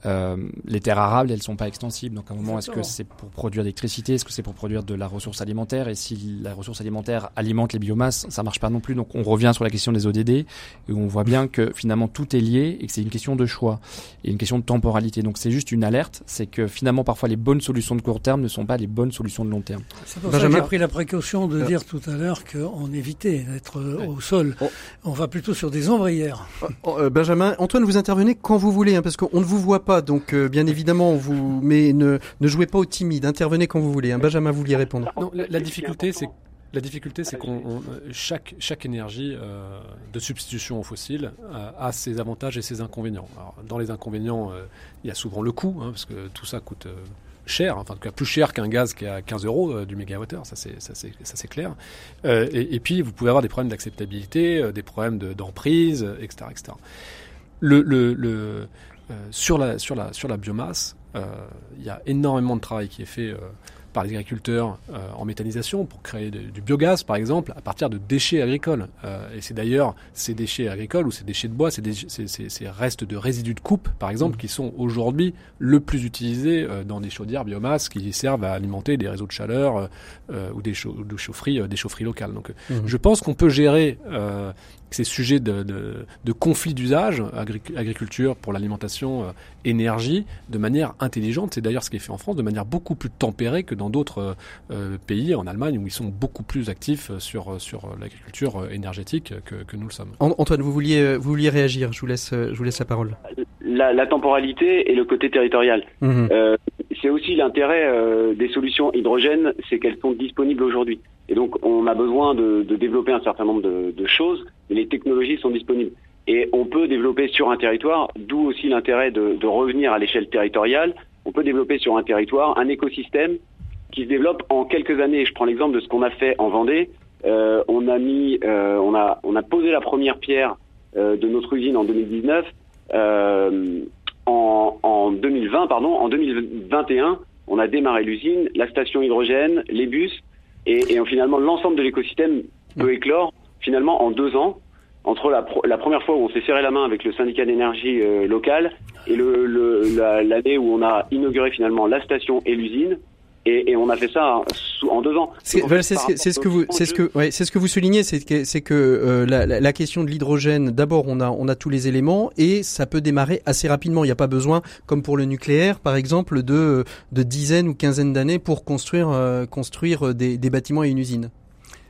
Euh, les terres arables, elles sont pas extensibles. Donc à un moment, est-ce que c'est pour produire l'électricité Est-ce que c'est pour produire de la ressource alimentaire? Et si la ressource alimentaire alimente les biomasses, ça marche pas non plus. Donc on revient sur la question des ODD et on voit bien que finalement tout est lié et que c'est une question de choix et une question de temporalité. Donc c'est juste une alerte, c'est que finalement parfois les bonnes solutions de court terme ne sont pas les bonnes solutions de long terme. C'est pour ça que j'ai pris la précaution de euh. dire tout à l'heure qu'on évitait d'être euh, au sol. Oh. On va plutôt sur des ombrières. Oh, oh, Benjamin, Antoine, vous intervenez quand vous voulez, hein, parce qu'on ne vous voit pas donc euh, bien évidemment, vous, mais ne, ne jouez pas au timide, intervenez quand vous voulez. Hein. Benjamin, vous vouliez répondre. Non, la, difficulté, c'est la difficulté, c'est qu'on chaque chaque énergie euh, de substitution aux fossiles euh, a ses avantages et ses inconvénients. Alors, dans les inconvénients, il y a souvent le coût, hein, parce que tout ça coûte cher, enfin en tout cas plus cher qu'un gaz qui est à 15 euros du mégawattheure, ça c'est ça c'est ça c'est clair. Et, et, puis vous pouvez avoir des problèmes d'acceptabilité, des problèmes d'emprise, etc., etc. Le, le, le euh, sur, la, sur, la, sur la biomasse, euh, il y a énormément de travail qui est fait euh, par les agriculteurs en méthanisation pour créer du biogaz, par exemple, à partir de déchets agricoles. et c'est d'ailleurs ces déchets agricoles ou ces déchets de bois, ces, ces, restes de résidus de coupe, par exemple, mmh. qui sont aujourd'hui le plus utilisés dans des chaudières biomasse qui servent à alimenter des réseaux de chaleur ou des, chaufferies, des chaufferies locales. Donc, mmh. je pense qu'on peut gérer ces sujets de, de, de conflit d'usage, agriculture pour l'alimentation, euh, énergie, de manière intelligente. C'est d'ailleurs ce qui est fait en France, de manière beaucoup plus tempérée que dans d'autres euh, euh, pays, en Allemagne, où ils sont beaucoup plus actifs sur, sur l'agriculture énergétique que, que, nous le sommes. Antoine, vous vouliez, vous vouliez réagir, je vous laisse, je vous laisse la parole. La, la temporalité et le côté territorial. Mmh. c'est aussi l'intérêt euh, des solutions hydrogène, c'est qu'elles sont disponibles aujourd'hui. Et donc, on a besoin de, développer un certain nombre de, choses, mais les technologies sont disponibles. Et on peut développer sur un territoire, d'où aussi l'intérêt de, revenir à l'échelle territoriale. On peut développer sur un territoire un écosystème qui se développe en quelques années. Je prends l'exemple de ce qu'on a fait en Vendée. Euh, on a mis, euh, on a, on a posé la première pierre euh, de notre usine en 2019. Euh, en, en 2020, pardon, en 2021, on a démarré l'usine, la station hydrogène, les bus, et, et finalement l'ensemble de l'écosystème peut éclore finalement en deux ans entre la, la première fois où on s'est serré la main avec le syndicat d'énergie euh, local et l'année le, la, où on a inauguré finalement la station et l'usine. Et, et, on a fait ça en deux ans. C'est voilà, ce, ce que vous, c'est ce que, ouais, c'est ce que vous soulignez, c'est que, c'est que euh, la, la, question de l'hydrogène, d'abord, on a, on a tous les éléments et ça peut démarrer assez rapidement. Il n'y a pas besoin, comme pour le nucléaire, par exemple, de, de dizaines ou quinzaines d'années pour construire, euh, construire des, des bâtiments et une usine.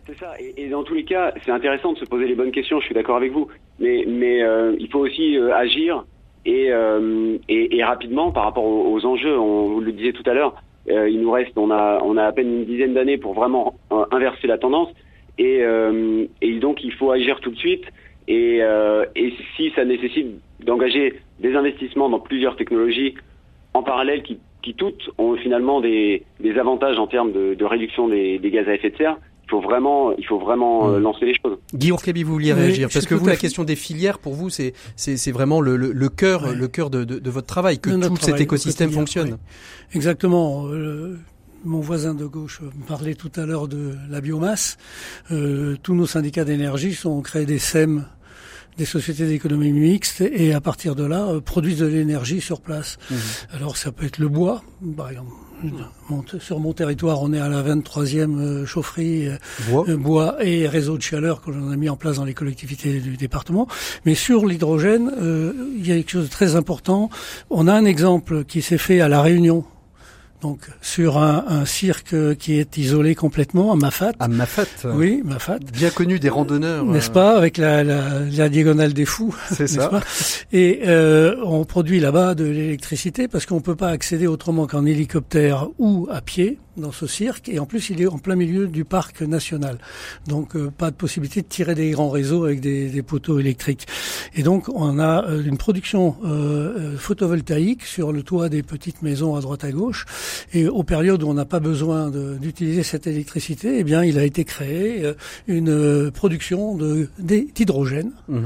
C'est ça. Et, et, dans tous les cas, c'est intéressant de se poser les bonnes questions. Je suis d'accord avec vous. Mais, mais euh, il faut aussi agir et, et, et, rapidement par rapport aux, aux, enjeux. On vous le disait tout à l'heure. Euh, il nous reste, on a, on a à peine une dizaine d'années pour vraiment euh, inverser la tendance. Et, euh, et, donc, il faut agir tout de suite. Et, et si ça nécessite d'engager des investissements dans plusieurs technologies en parallèle qui, qui toutes ont finalement des, des avantages en termes de, de réduction des, des gaz à effet de serre, faut vraiment, il faut vraiment mmh. lancer les choses. Guillaume Cléby, vous vouliez réagir oui, parce que vous, la question des filières, pour vous, c'est c'est vraiment le, le, le cœur, le cœur de, de, de, votre travail, que tout travail, cet écosystème fonctionne. Oui. Exactement. Euh, mon voisin de gauche parlait tout à l'heure de la biomasse. Euh, tous nos syndicats d'énergie sont créés des SEM des sociétés d'économie mixte et à partir de là euh, produisent de l'énergie sur place. Mmh. Alors ça peut être le bois, par exemple. Sur mon territoire, on est à la 23e euh, chaufferie bois. Euh, bois et réseau de chaleur que l'on a mis en place dans les collectivités du département. Mais sur l'hydrogène, euh, il y a quelque chose de très important. On a un exemple qui s'est fait à La Réunion donc sur un, un, cirque qui est isolé complètement à Mafat. À Mafat. Oui, Mafat. Bien connu des randonneurs. N'est-ce pas, avec la, la, la, diagonale des fous. C'est ça. Pas? Et euh, on produit là-bas de l'électricité parce qu'on peut pas accéder autrement qu'en hélicoptère ou à pied dans ce cirque et en plus il est en plein milieu du parc national. Donc euh, pas de possibilité de tirer des grands réseaux avec des, des poteaux électriques. Et donc on a euh, une production euh, photovoltaïque sur le toit des petites maisons à droite à gauche. Et aux périodes où on n'a pas besoin d'utiliser cette électricité eh bien il a été créé euh, une production d'hydrogène. Mmh.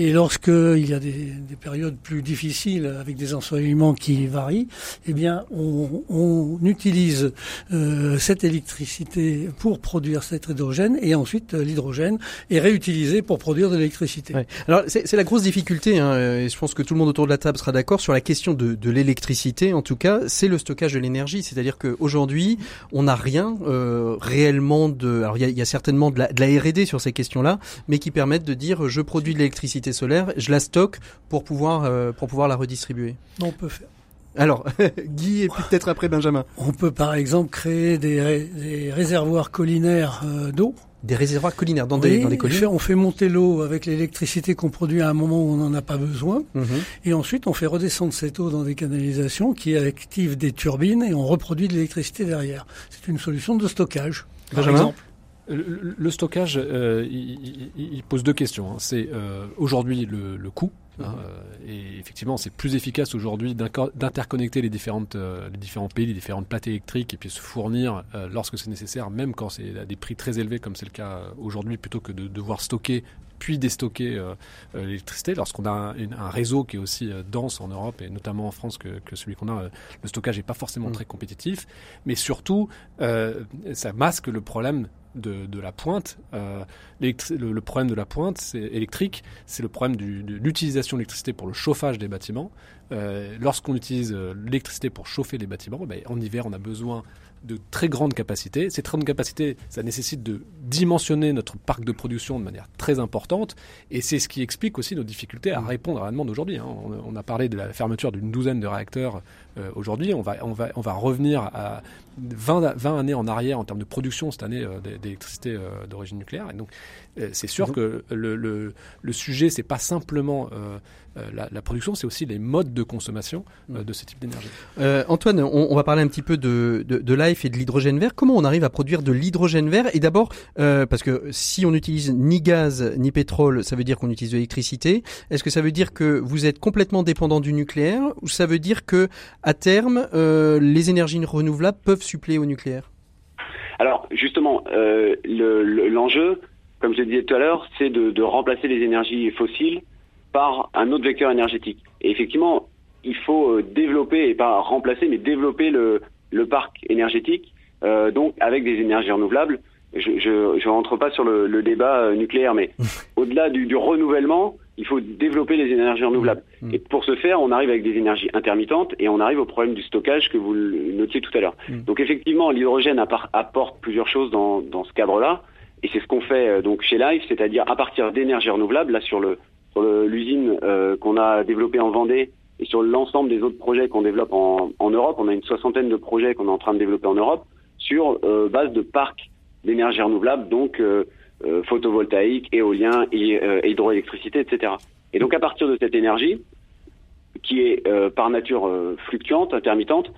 Et lorsque il y a des, des, périodes plus difficiles avec des ensoleillements qui varient eh bien on, on utilise euh, cette électricité pour produire cet hydrogène et ensuite euh, l'hydrogène est réutilisé pour produire de l'électricité. Alors c'est la grosse difficulté, hein, et je pense que tout le monde autour de la table sera d'accord sur la question de, de l'électricité. En tout cas, c'est le stockage de l'énergie, c'est-à-dire qu'aujourd'hui on n'a rien euh, réellement de. Alors il y a, y a, certainement de la, de la R&D sur ces questions-là, mais qui permettent de dire je produis de l'électricité solaire, je la stocke pour pouvoir euh, pour pouvoir la redistribuer. On peut faire. Alors, [laughs] Guy et puis peut-être après Benjamin. On peut par exemple créer des, ré des réservoirs collinaires euh, d'eau. Des réservoirs collinaires dans, oui, des, dans des collines On fait monter l'eau avec l'électricité qu'on produit à un moment où on n'en a pas besoin. -hmm. Et ensuite, on fait redescendre cette eau dans des canalisations qui activent des turbines et on reproduit de l'électricité derrière. C'est une solution de stockage, par Benjamin exemple. Le, le stockage, euh, il, il, pose deux questions. Hein. C'est euh, aujourd'hui le, le coût Hein, euh, et effectivement, c'est plus efficace aujourd'hui d'interconnecter les, différentes, euh, les différents pays, les différentes plates électriques et puis se fournir lorsque c'est nécessaire, même quand c'est à des prix très élevés comme c'est le cas aujourd'hui, plutôt que de devoir stocker puis déstocker l'électricité. Lorsqu'on a un, un, réseau qui est aussi dense en Europe et notamment en France que, que celui qu'on a, le stockage n'est pas forcément mmh. très compétitif. Mais surtout, ça masque le problème de, de, la pointe. Euh, le, le, problème de la pointe c'est électrique, c'est le problème du, de l'utilisation de l'électricité pour le chauffage des bâtiments. Euh, Lorsqu'on utilise l'électricité pour chauffer les bâtiments, ben, en hiver, on a besoin de très grandes capacités. Ces très grandes capacités, ça nécessite de dimensionner notre parc de production de manière très importante, et c'est ce qui explique aussi nos difficultés à répondre à la demande aujourd'hui. hein. On a parlé de la fermeture d'une douzaine de réacteurs euh, aujourd'hui. On va, on, va, on va revenir à 20, à- 20 années en arrière en termes de production cette année euh, d'é- d'électricité euh, d'origine nucléaire. Et donc, c'est sûr que le, le, le sujet, c'est pas simplement la, la production, c'est aussi les modes de consommation euh, de ce type d'énergie. Antoine, on, on va parler un petit peu de, de, de l'AIF et de l'hydrogène vert. Comment on arrive à produire de l'hydrogène vert? Et d'abord, parce que si on n'utilise ni gaz ni pétrole, ça veut dire qu'on utilise de l'électricité. Est-ce que ça veut dire que vous êtes complètement dépendant du nucléaire ou ça veut dire que à terme, euh, les énergies renouvelables peuvent suppléer au nucléaire Alors justement, euh, le- le- l'enjeu, comme je le disais tout à l'heure, c'est de, de remplacer les énergies fossiles par un autre vecteur énergétique. Et effectivement, il faut euh, développer, et pas remplacer, mais développer le, le parc énergétique, euh, donc avec des énergies renouvelables. Je je rentre pas sur le, le débat nucléaire, mais [laughs] au-delà du, du renouvellement, il faut développer les énergies renouvelables. Mm. Et pour ce faire, on arrive avec des énergies intermittentes et on arrive au problème du stockage que vous notiez tout à l'heure. Mm. Donc effectivement, l'hydrogène apporte plusieurs choses dans, dans ce cadre-là, et c'est ce qu'on fait euh, donc chez Life, c'est-à-dire à partir d'énergies renouvelables, là sur le sur l'usine euh, qu'on a développée en Vendée et sur l'ensemble des autres projets qu'on développe en, en Europe, on a une soixantaine de projets qu'on est en train de développer en Europe sur euh, base de parcs d'énergie renouvelable, donc euh, euh, photovoltaïque, éolien, et, euh, hydroélectricité, etc. Et donc à partir de cette énergie, qui est euh, par nature euh, fluctuante, intermittente,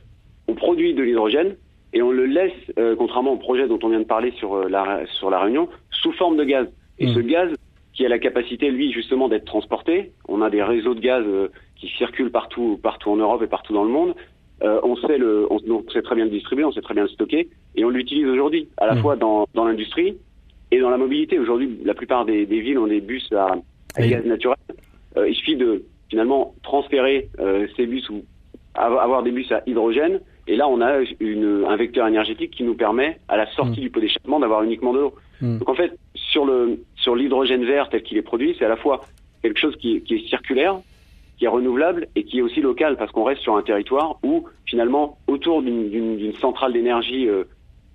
on produit de l'hydrogène et on le laisse, euh, contrairement au projet dont on vient de parler sur, la, sur la Réunion, sous forme de gaz. Et ce gaz, qui a la capacité, lui, justement, d'être transporté, on a des réseaux de gaz euh, qui circulent partout, partout en Europe et partout dans le monde. Euh, on sait le, on, on sait très bien le distribuer, on sait très bien le stocker, et on l'utilise aujourd'hui, à la Mhm. fois dans, dans l'industrie et dans la mobilité. Aujourd'hui, la plupart des, des villes ont des bus à, à Oui. gaz naturel. Euh, il suffit de finalement transférer euh, ces bus ou av- avoir des bus à hydrogène. Et là, on a une, un vecteur énergétique qui nous permet, à la sortie Mm. du pot d'échappement, d'avoir uniquement de l'eau. Mm. Donc en fait, sur le sur l'hydrogène vert tel qu'il est produit, c'est à la fois quelque chose qui, est- qui est circulaire, qui est renouvelable et qui est aussi local parce qu'on reste sur un territoire où finalement, autour d'une centrale d'énergie euh,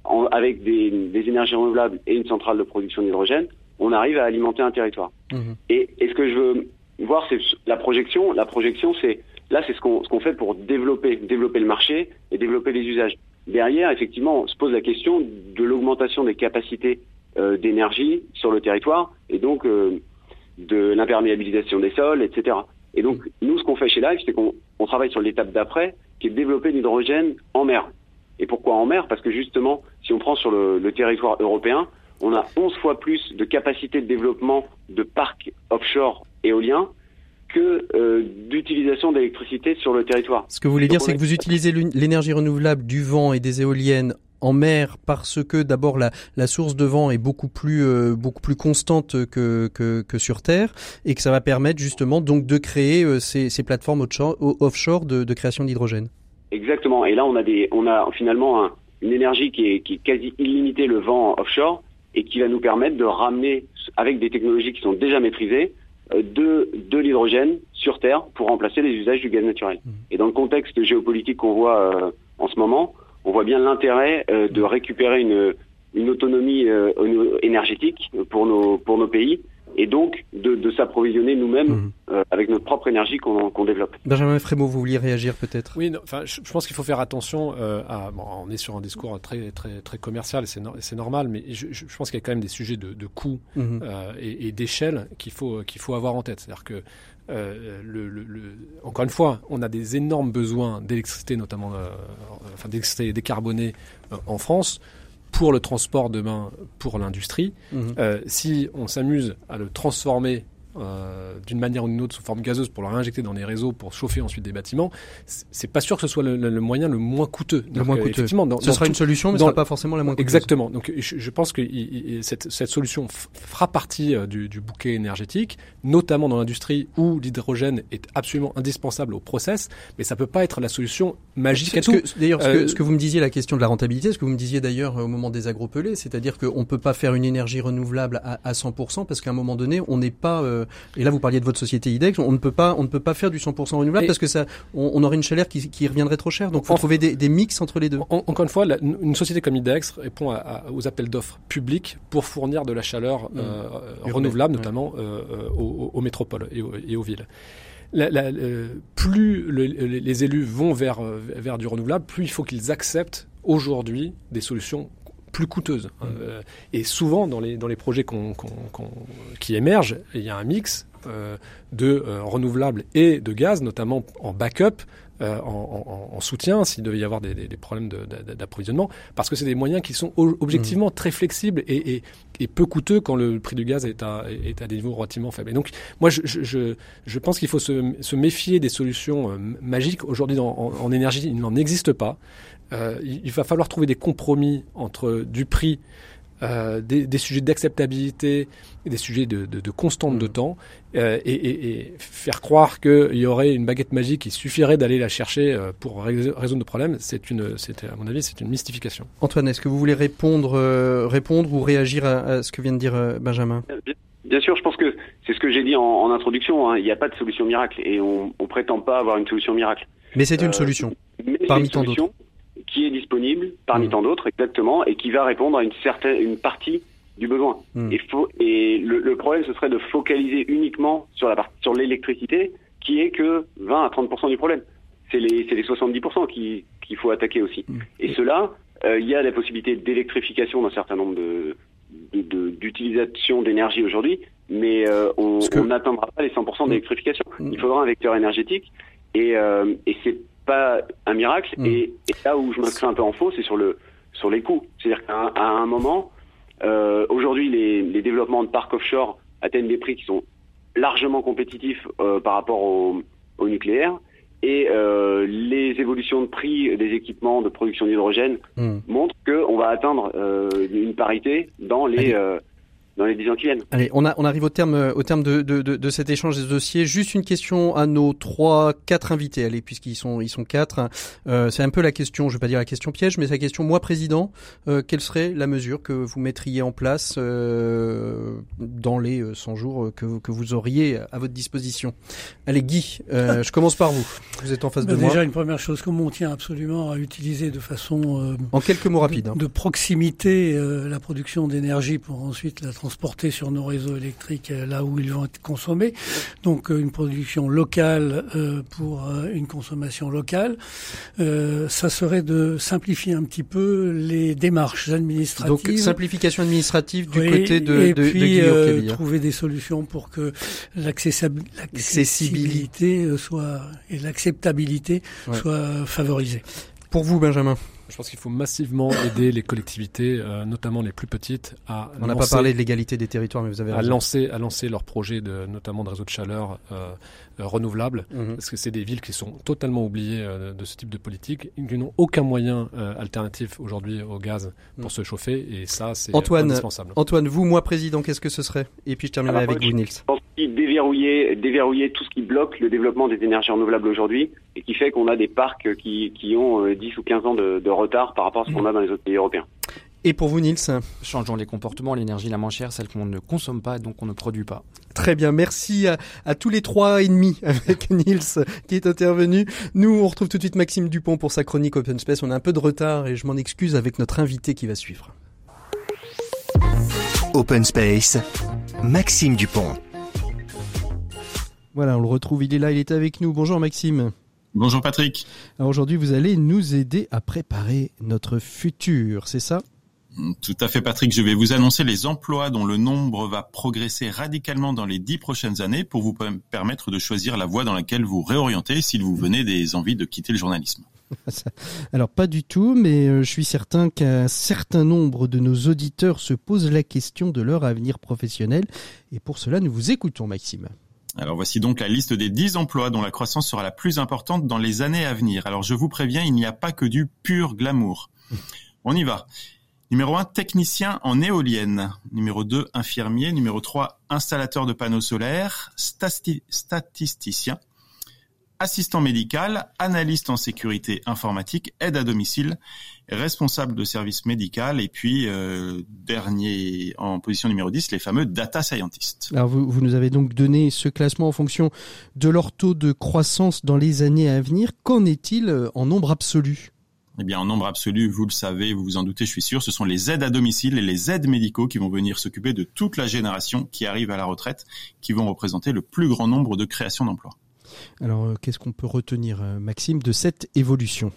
en- avec des, des énergies renouvelables et une centrale de production d'hydrogène, on arrive à alimenter un territoire. Mhm. Et, et ce que je veux voir, c'est la projection. La projection, c'est là, c'est ce qu'on ce qu'on fait pour développer, développer le marché et développer les usages. Derrière, effectivement, on se pose la question de l'augmentation des capacités euh, d'énergie sur le territoire et donc euh, de l'imperméabilisation des sols, etc. Et donc, nous, ce qu'on fait chez Live, c'est qu'on on travaille sur l'étape d'après, qui est de développer l'hydrogène en mer. Et pourquoi en mer? Parce que justement, si on prend sur le, le territoire européen, on a 11 fois plus de capacité de développement de parcs offshore éoliens que euh, d'utilisation d'électricité sur le territoire. Ce que vous voulez dire, c'est que vous utilisez l'énergie renouvelable du vent et des éoliennes en mer parce que d'abord la, la source de vent est beaucoup plus euh, beaucoup plus constante que, que que sur terre et que ça va permettre justement donc de créer euh, ces, ces plateformes offshore, offshore de, de création d'hydrogène. Exactement. Et là, on a des, on a finalement un- une énergie qui est, qui est quasi illimitée, le vent offshore, et qui va nous permettre de ramener, avec des technologies qui sont déjà maîtrisées, euh, de, de l'hydrogène sur Terre pour remplacer les usages du gaz naturel. Et dans le contexte géopolitique qu'on voit euh, en ce moment, on voit bien l'intérêt euh, de récupérer une, une autonomie euh, énergétique pour nos, pour nos pays, et donc de, de s'approvisionner nous-mêmes Mhm. euh, avec notre propre énergie qu'on développe. Benjamin Frémaux, vous vouliez réagir peut-être? Oui, non, enfin, je, je pense qu'il faut faire attention euh, à. Bon, on est sur un discours très très très commercial, et c'est no- c'est normal, mais je, pense qu'il y a quand même des sujets de, de coût Mhm. euh, et, et d'échelle qu'il faut qu'il faut avoir en tête. C'est-à-dire que euh, le, le- le- encore une fois, on a des énormes besoins d'électricité, notamment euh, enfin d'électricité décarbonée euh, en France pour le transport demain, pour l'industrie. Mhm. Euh, si on s'amuse à le transformer euh, d'une manière ou d'une autre sous forme gazeuse pour le réinjecter dans les réseaux pour chauffer ensuite des bâtiments, c'est pas sûr que ce soit le, le- le moyen le moins coûteux. Le moins euh, coûteux. Effectivement, dans, Ce dans sera tout- une solution, mais ce sera pas forcément la moins coûteuse. Exactement. Donc je, je pense que cette, cette solution fera partie euh, du, du bouquet énergétique, notamment dans l'industrie où l'hydrogène est absolument indispensable au process, mais ça peut pas être la solution magique à tout. D'ailleurs, ce, que, Euh, ce que vous me disiez, la question de la rentabilité, ce que vous me disiez d'ailleurs au moment des agropelés, c'est-à-dire qu'on peut pas faire une énergie renouvelable à, à 100% parce qu'à un moment donné, on n'est pas, euh, et là vous parliez de votre société IDEX, on ne peut pas, on ne peut pas faire du 100% renouvelable Et- parce que ça, on, on aurait une chaleur qui, qui reviendrait trop cher. Donc faut En- trouver des, des mix entre les deux. En- encore une fois, la- une société comme IDEX répond à- à- aux appels d'offres publics pour fournir de la chaleur Mmh. euh, renouvelable, ouais. notamment euh, euh, aux, aux métropoles et aux, et aux villes. La- la- euh, plus le- les élus vont vers, vers du renouvelable, plus il faut qu'ils acceptent aujourd'hui des solutions plus coûteuses. Euh, et souvent, dans les, dans les projets qu'on- qu'on- qu'on- qui émergent, il y a un mix euh, de euh, renouvelables et de gaz, notamment en backup, euh, en, en- en soutien, s'il devait y avoir des, des- des problèmes de- de- d'approvisionnement, parce que c'est des moyens qui sont o- objectivement très flexibles et, et- et peu coûteux quand le prix du gaz est à, est à des niveaux relativement faibles. Et donc, moi, je, je- je, pense qu'il faut se, se méfier des solutions euh, magiques. Aujourd'hui, en énergie, il n'en existe pas. Euh, il, il va falloir trouver des compromis entre du prix, euh, des, des sujets d'acceptabilité, et des sujets de, de, de constante de temps, euh, et, et- et faire croire qu'il y aurait une baguette magique qui suffirait d'aller la chercher euh, pour rés- résoudre nos problèmes, c'est une, c'est à mon avis, c'est une mystification. Antoine, est-ce que vous voulez répondre, euh, répondre ou réagir à, à ce que vient de dire euh, Benjamin? Bien- sûr, je pense que c'est ce que j'ai dit en, en introduction. hein, Il n'y a pas de solution miracle et on, on prétend pas avoir une solution miracle. Mais c'est une solution. Parmi tant solution qui est disponible parmi Mm. tant d'autres, exactement, et qui va répondre à une certaine, une partie du besoin. Mm. Et, faut, et le, le problème, ce serait de focaliser uniquement sur la partie, sur l'électricité, qui est que 20 à 30 du problème. C'est les, c'est les 70% qui qu'il faut attaquer aussi. Mm. Et cela, euh, il y a la possibilité d'électrification d'un certain nombre de d'utilisation d'énergie aujourd'hui, mais euh, on n'atteindra pas les 100% Mm. d'électrification. Il faudra un vecteur énergétique et, euh, et c'est pas un miracle. Mm. Et, et là où je m'inscris un peu en faux, c'est sur le sur les coûts. C'est-à-dire qu'à un, à un moment, euh, aujourd'hui, les, les développements de parcs offshore atteignent des prix qui sont largement compétitifs euh, par rapport au, au nucléaire. Et euh, les évolutions de prix des équipements de production d'hydrogène Hmm. montrent qu'on va atteindre une parité dans les dans les dix ans qui viennent. Allez, on, a, on arrive au terme, euh, au terme de, de, de, de cet échange des dossiers. Juste une question à nos trois, quatre invités. Allez, puisqu'ils sont, ils sont quatre. Euh, c'est un peu la question, je vais pas dire la question piège, mais c'est la question. Moi, président, euh, quelle serait la mesure que vous mettriez en place euh, dans les euh, 100 jours euh, que, vous- que vous auriez à votre disposition? Allez, Guy, euh, je commence par vous. Vous êtes en face Ben, de moi. déjà, une première chose, comme on tient absolument à utiliser de façon euh, En quelques mots rapides. hein. de proximité euh, la production d'énergie pour ensuite la transporter sur nos réseaux électriques euh, là où ils vont être consommés. Donc euh, une production locale euh, pour une consommation locale. Ça serait de simplifier un petit peu les démarches administratives. Donc, simplification administrative du Oui, côté de, et de, puis trouver des solutions pour que l'accessibilité soit et l'acceptabilité Ouais. soit favorisée. Pour vous, Benjamin, Je pense qu'il faut massivement [coughs] aider les collectivités, euh, notamment les plus petites, à on n'a pas lancer- parlé de l'égalité des territoires, mais vous avez à raison. lancer, à lancer leurs projets, de, notamment de réseaux de chaleur euh, renouvelables, Mhm. parce que c'est des villes qui sont totalement oubliées euh, de ce type de politique, qui n'ont aucun moyen euh, alternatif aujourd'hui au gaz pour Mhm. se chauffer, et ça, c'est Antoine, indispensable. Antoine, vous, moi, président, qu'est-ce que ce serait? Et puis je terminerai Alors, avec vous, Nils. Je pense qu'il déverrouiller, déverrouiller tout ce qui bloque le développement des énergies renouvelables aujourd'hui et qui fait qu'on a des parcs qui, qui ont euh, 10 ou 15 ans de, de retard par rapport à ce qu'on a dans les autres pays européens. Et pour vous, Nils Changeons les comportements, l'énergie la moins chère, celle qu'on ne consomme pas, donc on ne produit pas. Très bien, merci à, à tous les trois et demi [laughs] avec Nils qui est intervenu. Nous, on retrouve tout de suite Maxime Dupont pour sa chronique Open Space. On a un peu de retard et je m'en excuse avec notre invité qui va suivre. Open Space, Maxime Dupont. Voilà, on le retrouve, il est là, il est avec nous. Bonjour Maxime. Bonjour Patrick. Alors aujourd'hui, vous allez nous aider à préparer notre futur, c'est ça? Tout à fait Patrick, je vais vous annoncer les emplois dont le nombre va progresser radicalement dans les dix prochaines années pour vous per- permettre de choisir la voie dans laquelle vous réorientez s'il vous venez des envies de quitter le journalisme. [laughs] Alors pas du tout, mais euh, je suis certain qu'un certain nombre de nos auditeurs se posent la question de leur avenir professionnel. Et pour cela, nous vous écoutons, Maxime. Alors voici donc la liste des 10 emplois dont la croissance sera la plus importante dans les années à venir. Alors je vous préviens, il n'y a pas que du pur glamour. [laughs] On y va. Numéro 1, technicien en éolienne. Numéro 2, infirmier. Numéro 3, installateur de panneaux solaires. Stati- statisticien. assistant médical, analyste en sécurité informatique, aide à domicile, responsable de service médical et puis euh, dernier en position numéro 10, les fameux data scientists. Alors vous, vous nous avez donc donné ce classement en fonction de leur taux de croissance dans les années à venir. Qu'en est-il euh, en nombre absolu? Eh bien, en nombre absolu, vous le savez, vous vous en doutez, je suis sûr, ce sont les aides à domicile et les aides médicaux qui vont venir s'occuper de toute la génération qui arrive à la retraite, qui vont représenter le plus grand nombre de créations d'emplois. Alors, euh, qu'est-ce qu'on peut retenir, euh, Maxime, de cette évolution?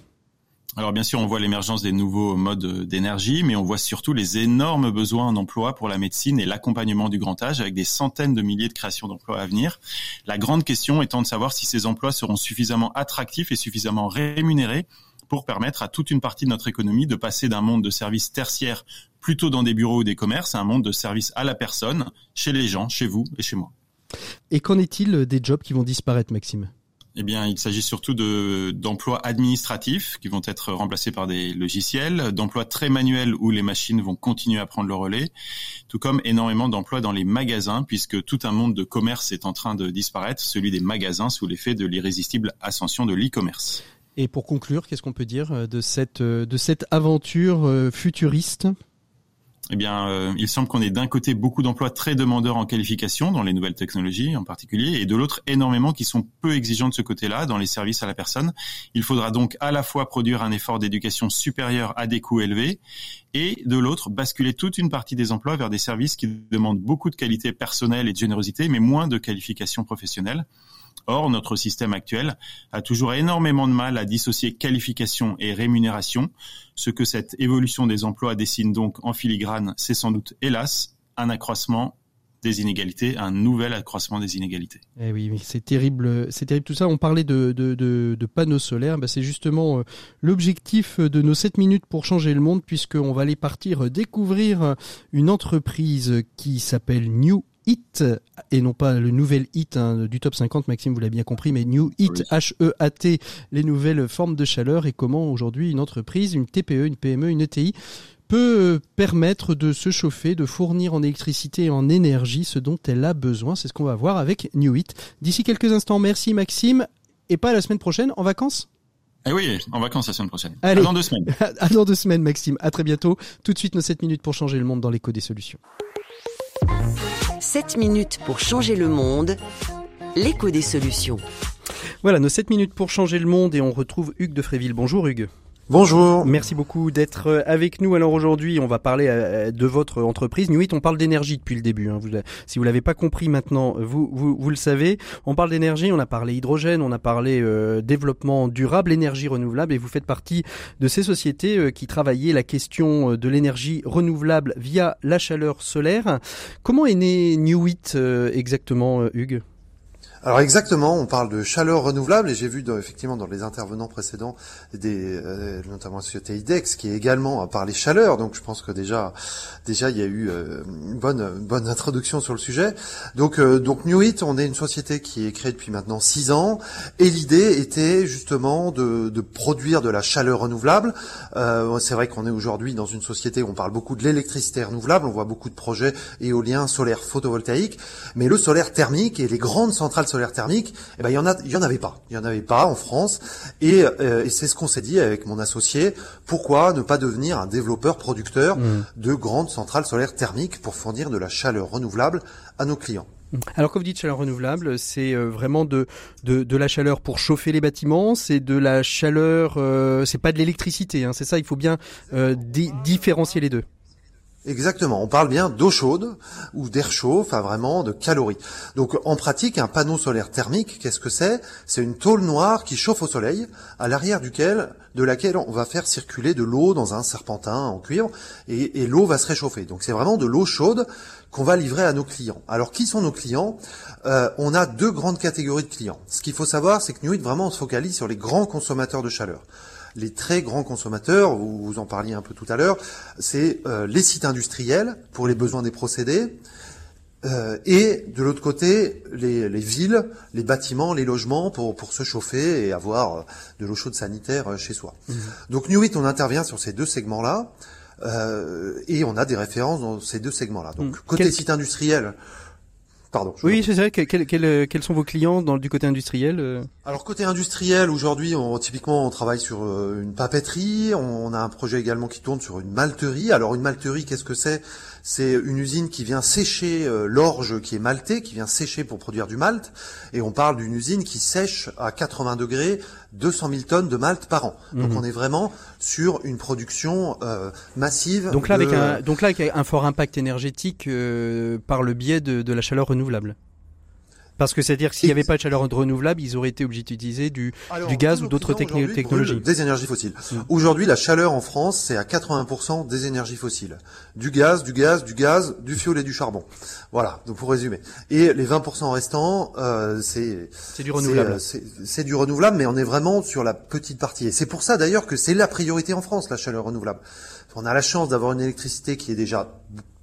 Alors bien sûr, on voit l'émergence des nouveaux modes d'énergie, mais on voit surtout les énormes besoins en emploi pour la médecine et l'accompagnement du grand âge, avec des centaines de milliers de créations d'emplois à venir. La grande question étant de savoir si ces emplois seront suffisamment attractifs et suffisamment rémunérés pour permettre à toute une partie de notre économie de passer d'un monde de services tertiaires plutôt dans des bureaux ou des commerces à un monde de services à la personne, chez les gens, chez vous et chez moi. Et qu'en est-il des jobs qui vont disparaître, Maxime? Eh bien, il s'agit surtout de d'emplois administratifs qui vont être remplacés par des logiciels, d'emplois très manuels où les machines vont continuer à prendre le relais, tout comme énormément d'emplois dans les magasins puisque tout un monde de commerce est en train de disparaître, celui des magasins sous l'effet de l'irrésistible ascension de l'e-commerce. Et pour conclure, qu'est-ce qu'on peut dire euh, de cette euh, de cette aventure euh, futuriste? Eh bien, il semble qu'on ait d'un côté beaucoup d'emplois très demandeurs en qualification, dans les nouvelles technologies en particulier, et de l'autre énormément qui sont peu exigeants de ce côté-là, dans les services à la personne. Il faudra donc à la fois produire un effort d'éducation supérieur à des coûts élevés, et de l'autre basculer toute une partie des emplois vers des services qui demandent beaucoup de qualité personnelle et de générosité, mais moins de qualification professionnelle. Or, notre système actuel a toujours énormément de mal à dissocier qualification et rémunération. Ce que cette évolution des emplois dessine donc en filigrane, c'est sans doute, hélas, un accroissement des inégalités, un nouvel accroissement des inégalités. Eh oui, c'est terrible, c'est terrible tout ça. On parlait de, panneaux solaires, bah, c'est justement euh, l'objectif de nos 7 minutes pour changer le monde, puisqu'on va aller partir découvrir une entreprise qui s'appelle New Hit et non pas le nouvel hit hein, du top 50, Maxime, vous l'avez bien compris, mais New Hit, H-E-A-T, les nouvelles formes de chaleur et comment aujourd'hui une entreprise, une TPE, une PME, une ETI peut permettre de se chauffer, de fournir en électricité et en énergie ce dont elle a besoin. C'est ce qu'on va voir avec New Hit. D'ici quelques instants, merci Maxime. Et pas la semaine prochaine, en vacances? Eh oui, en vacances la semaine prochaine. Allez, à dans deux semaines. [laughs] à dans deux semaines, Maxime. À très bientôt. Tout de suite, nos 7 minutes pour changer le monde dans l'écho des solutions. 7 minutes pour changer le monde, l'écho des solutions. Voilà, nos 7 minutes pour changer le monde et on retrouve Hugues de Fréville. Bonjour Hugues. Bonjour. Merci beaucoup d'être euh, avec nous. Alors aujourd'hui, on va parler euh, de votre entreprise. Nuit, on parle d'énergie depuis le début. Hein. Vous, si vous l'avez pas compris maintenant, vous, vous, le savez. On parle d'énergie, on a parlé hydrogène, on a parlé euh, développement durable, énergie renouvelable, et vous faites partie de ces sociétés qui travaillaient la question de l'énergie renouvelable via la chaleur solaire. Comment est né Newit exactement, Hugues? Alors exactement, on parle de chaleur renouvelable et j'ai vu effectivement dans les intervenants précédents des euh, notamment la société IDEX qui est également à parler chaleur. Donc je pense que déjà déjà il y a eu euh, une bonne bonne introduction sur le sujet. Donc euh, donc Newit, on est une société qui est créée depuis maintenant six ans et l'idée était justement de, de produire de la chaleur renouvelable. C'est vrai qu'on est aujourd'hui dans une société où on parle beaucoup de l'électricité renouvelable, on voit beaucoup de projets éoliens, solaires, photovoltaïques, mais le solaire thermique et les grandes centrales solaire thermique, eh ben il y en a, il y en avait pas, il y en avait pas en France, et, euh, et c'est ce qu'on s'est dit avec mon associé. Pourquoi ne pas devenir un développeur producteur mmh. de grandes centrales solaires thermiques pour fournir de la chaleur renouvelable à nos clients? Alors quand vous dites chaleur renouvelable, c'est euh, vraiment de, de, de la chaleur pour chauffer les bâtiments, c'est de la chaleur, euh, c'est pas de l'électricité, hein, c'est ça, il faut bien euh, différencier les deux. Exactement, on parle bien d'eau chaude ou d'air chaud, enfin vraiment de calories. Donc en pratique, un panneau solaire thermique, qu'est-ce que c'est? C'est une tôle noire qui chauffe au soleil, à l'arrière duquel, de laquelle on va faire circuler de l'eau dans un serpentin en cuivre, et, l'eau va se réchauffer. Donc c'est vraiment de l'eau chaude qu'on va livrer à nos clients. Alors qui sont nos clients? Euh, On a deux grandes catégories de clients. Ce qu'il faut savoir, c'est que Newit vraiment on se focalise sur les grands consommateurs de chaleur les très grands consommateurs, vous, vous en parliez un peu tout à l'heure, c'est euh, les sites industriels pour les besoins des procédés, euh, et de l'autre côté, les, villes, les bâtiments, les logements pour, pour se chauffer et avoir euh, de l'eau chaude sanitaire chez soi. Mmh. Donc Newit, on intervient sur ces deux segments-là, et on a des références dans ces deux segments-là. Donc mmh. côté site industriel, Pardon. je Oui, c'est vrai. euh, quels sont vos clients dans, du côté industriel euh Alors côté industriel, aujourd'hui, on, typiquement, on travaille sur euh, une papeterie. On, a un projet également qui tourne sur une malterie. Alors une malterie, qu'est-ce que c'est? C'est une usine qui vient sécher l'orge qui est maltée, qui vient sécher pour produire du malt. Et on parle d'une usine qui sèche à 80 degrés 200 000 tonnes de malt par an. Donc Mhm. on est vraiment sur une production euh, massive. Donc là, de- avec un, donc là, avec un fort impact énergétique euh, par le biais de, de la chaleur renouvelable. Parce que c'est-à-dire que s'il n'y avait pas de chaleur renouvelable, ils auraient été obligés d'utiliser du, Alors, du gaz ou d'autres technologies. Des énergies fossiles. Mm. Aujourd'hui, la chaleur en France, c'est à 80% des énergies fossiles. Du gaz, du gaz, du gaz, du fioul et du charbon. Voilà, donc pour résumer. Et les 20% restants, euh, c'est C'est du renouvelable. euh, C'est c'est du renouvelable, mais on est vraiment sur la petite partie. Et c'est pour ça d'ailleurs que c'est la priorité en France, la chaleur renouvelable. On a la chance d'avoir une électricité qui est déjà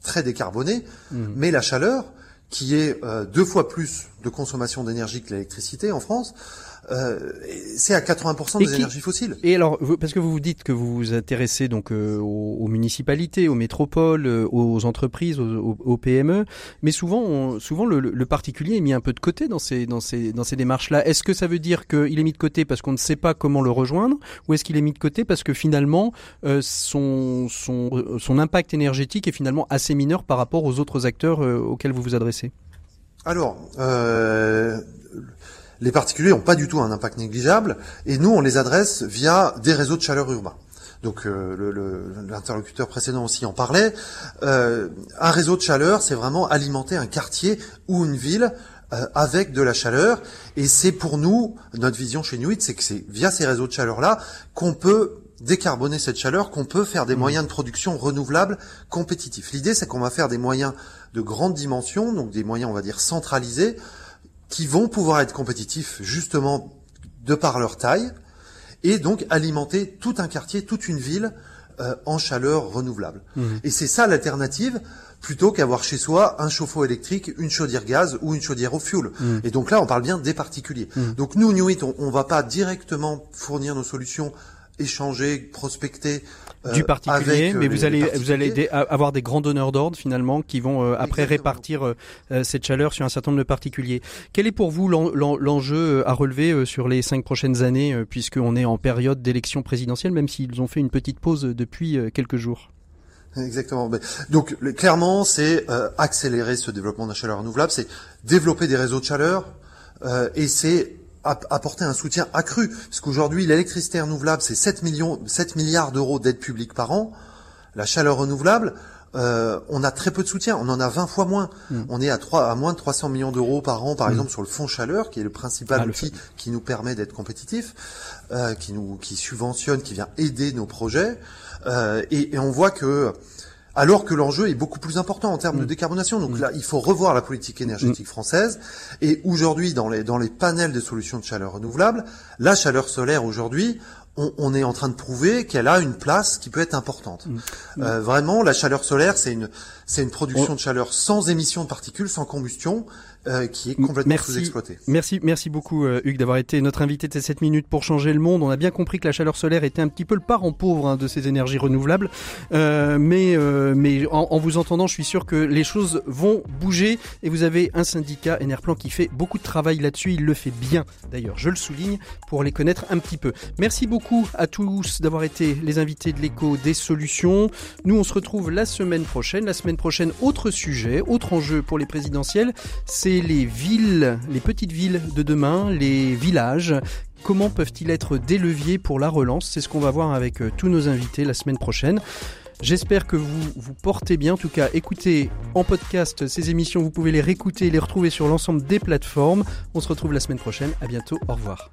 très décarbonée, Mhm. mais la chaleur, qui est euh, deux fois plus de consommation d'énergie que l'électricité en France, euh, c'est à 80% Et des qui- énergies fossiles. Et alors, vous- parce que vous vous dites que vous vous intéressez donc euh, aux, aux municipalités, aux métropoles, euh, aux entreprises, aux, aux- aux PME, mais souvent, on- souvent le, le particulier est mis un peu de côté dans ces dans ces dans ces démarches-là. Est-ce que ça veut dire qu'il est mis de côté parce qu'on ne sait pas comment le rejoindre, ou est-ce qu'il est mis de côté parce que finalement euh, son son euh, son impact énergétique est finalement assez mineur par rapport aux autres acteurs auxquels vous vous adressez? Alors, euh, les particuliers n'ont pas du tout un impact négligeable, et nous, on les adresse via des réseaux de chaleur urbains. Donc euh, le- le- l'interlocuteur précédent aussi en parlait. Euh, un réseau de chaleur, c'est vraiment alimenter un quartier ou une ville euh, avec de la chaleur. Et c'est pour nous, notre vision chez Nuit, c'est que c'est via ces réseaux de chaleur-là qu'on peut décarboner cette chaleur, qu'on peut faire des moyens de production renouvelables compétitifs. L'idée, c'est qu'on va faire des moyens de grande dimension, donc des moyens, on va dire, centralisés, qui vont pouvoir être compétitifs justement de par leur taille, et donc alimenter tout un quartier, toute une ville euh, en chaleur renouvelable. Mhm. Et c'est ça l'alternative, plutôt qu'avoir chez soi un chauffe-eau électrique, une chaudière gaz ou une chaudière au fioul. Mhm. Et donc là, on parle bien des particuliers. Mhm. Donc nous, Nuit, on, on va pas directement fournir nos solutions, échanger, prospecter euh, du particulier, avec, euh, mais vous allez vous allez des- avoir des grands donneurs d'ordre finalement qui vont euh, après Exactement. répartir euh, euh, cette chaleur sur un certain nombre de particuliers. Quel est pour vous l'en- l'en- l'enjeu à relever euh, sur les cinq prochaines années, euh, puisqu'on est en période d'élection présidentielle, même s'ils ont fait une petite pause depuis euh, quelques jours? Exactement. Mais- Donc clairement, c'est euh, accélérer ce développement de la chaleur renouvelable, c'est développer des réseaux de chaleur euh, et c'est apporter un soutien accru. Parce qu'aujourd'hui, l'électricité renouvelable, c'est 7, millions, 7 milliards d'euros d'aide publique par an. La chaleur renouvelable, euh, on a très peu de soutien. On en a 20 fois moins. Mm. On est à, 3, à moins de 300 millions d'euros par an, par Mm. exemple, sur le fonds chaleur, qui est le principal Ah, le outil qui nous permet d'être compétitif, euh, qui nous qui subventionne, qui vient aider nos projets. Euh, et, et on voit que alors que l'enjeu est beaucoup plus important en termes de Mm. décarbonation. Donc là, il faut revoir la politique énergétique française. Et aujourd'hui, dans les, dans les panels de solutions de chaleur renouvelable, la chaleur solaire aujourd'hui, on, on est en train de prouver qu'elle a une place qui peut être importante. Mm. Euh, vraiment, la chaleur solaire, c'est une, c'est une production de chaleur sans émission de particules, sans combustion, euh, qui est complètement Merci. sous-exploitée. Merci, merci beaucoup euh, Hugues d'avoir été notre invité de ces 7 minutes pour changer le monde. On a bien compris que la chaleur solaire était un petit peu le parent pauvre hein, de ces énergies renouvelables, Euh, mais mais en, en vous entendant, je suis sûr que les choses vont bouger. Et vous avez un syndicat Enerplan qui fait beaucoup de travail là-dessus. Il le fait bien d'ailleurs, je le souligne pour les connaître un petit peu. Merci beaucoup à tous d'avoir été les invités de l'écho des solutions. Nous, on se retrouve la semaine prochaine. La semaine prochaine, autre sujet, autre enjeu pour les présidentielles, c'est les villes, les petites villes de demain, les villages. Comment peuvent-ils être des leviers pour la relance? C'est ce qu'on va voir avec euh, tous nos invités la semaine prochaine. J'espère que vous vous portez bien. En tout cas, écoutez en podcast ces émissions. Vous pouvez les réécouter et les retrouver sur l'ensemble des plateformes. On se retrouve la semaine prochaine. À bientôt. Au revoir.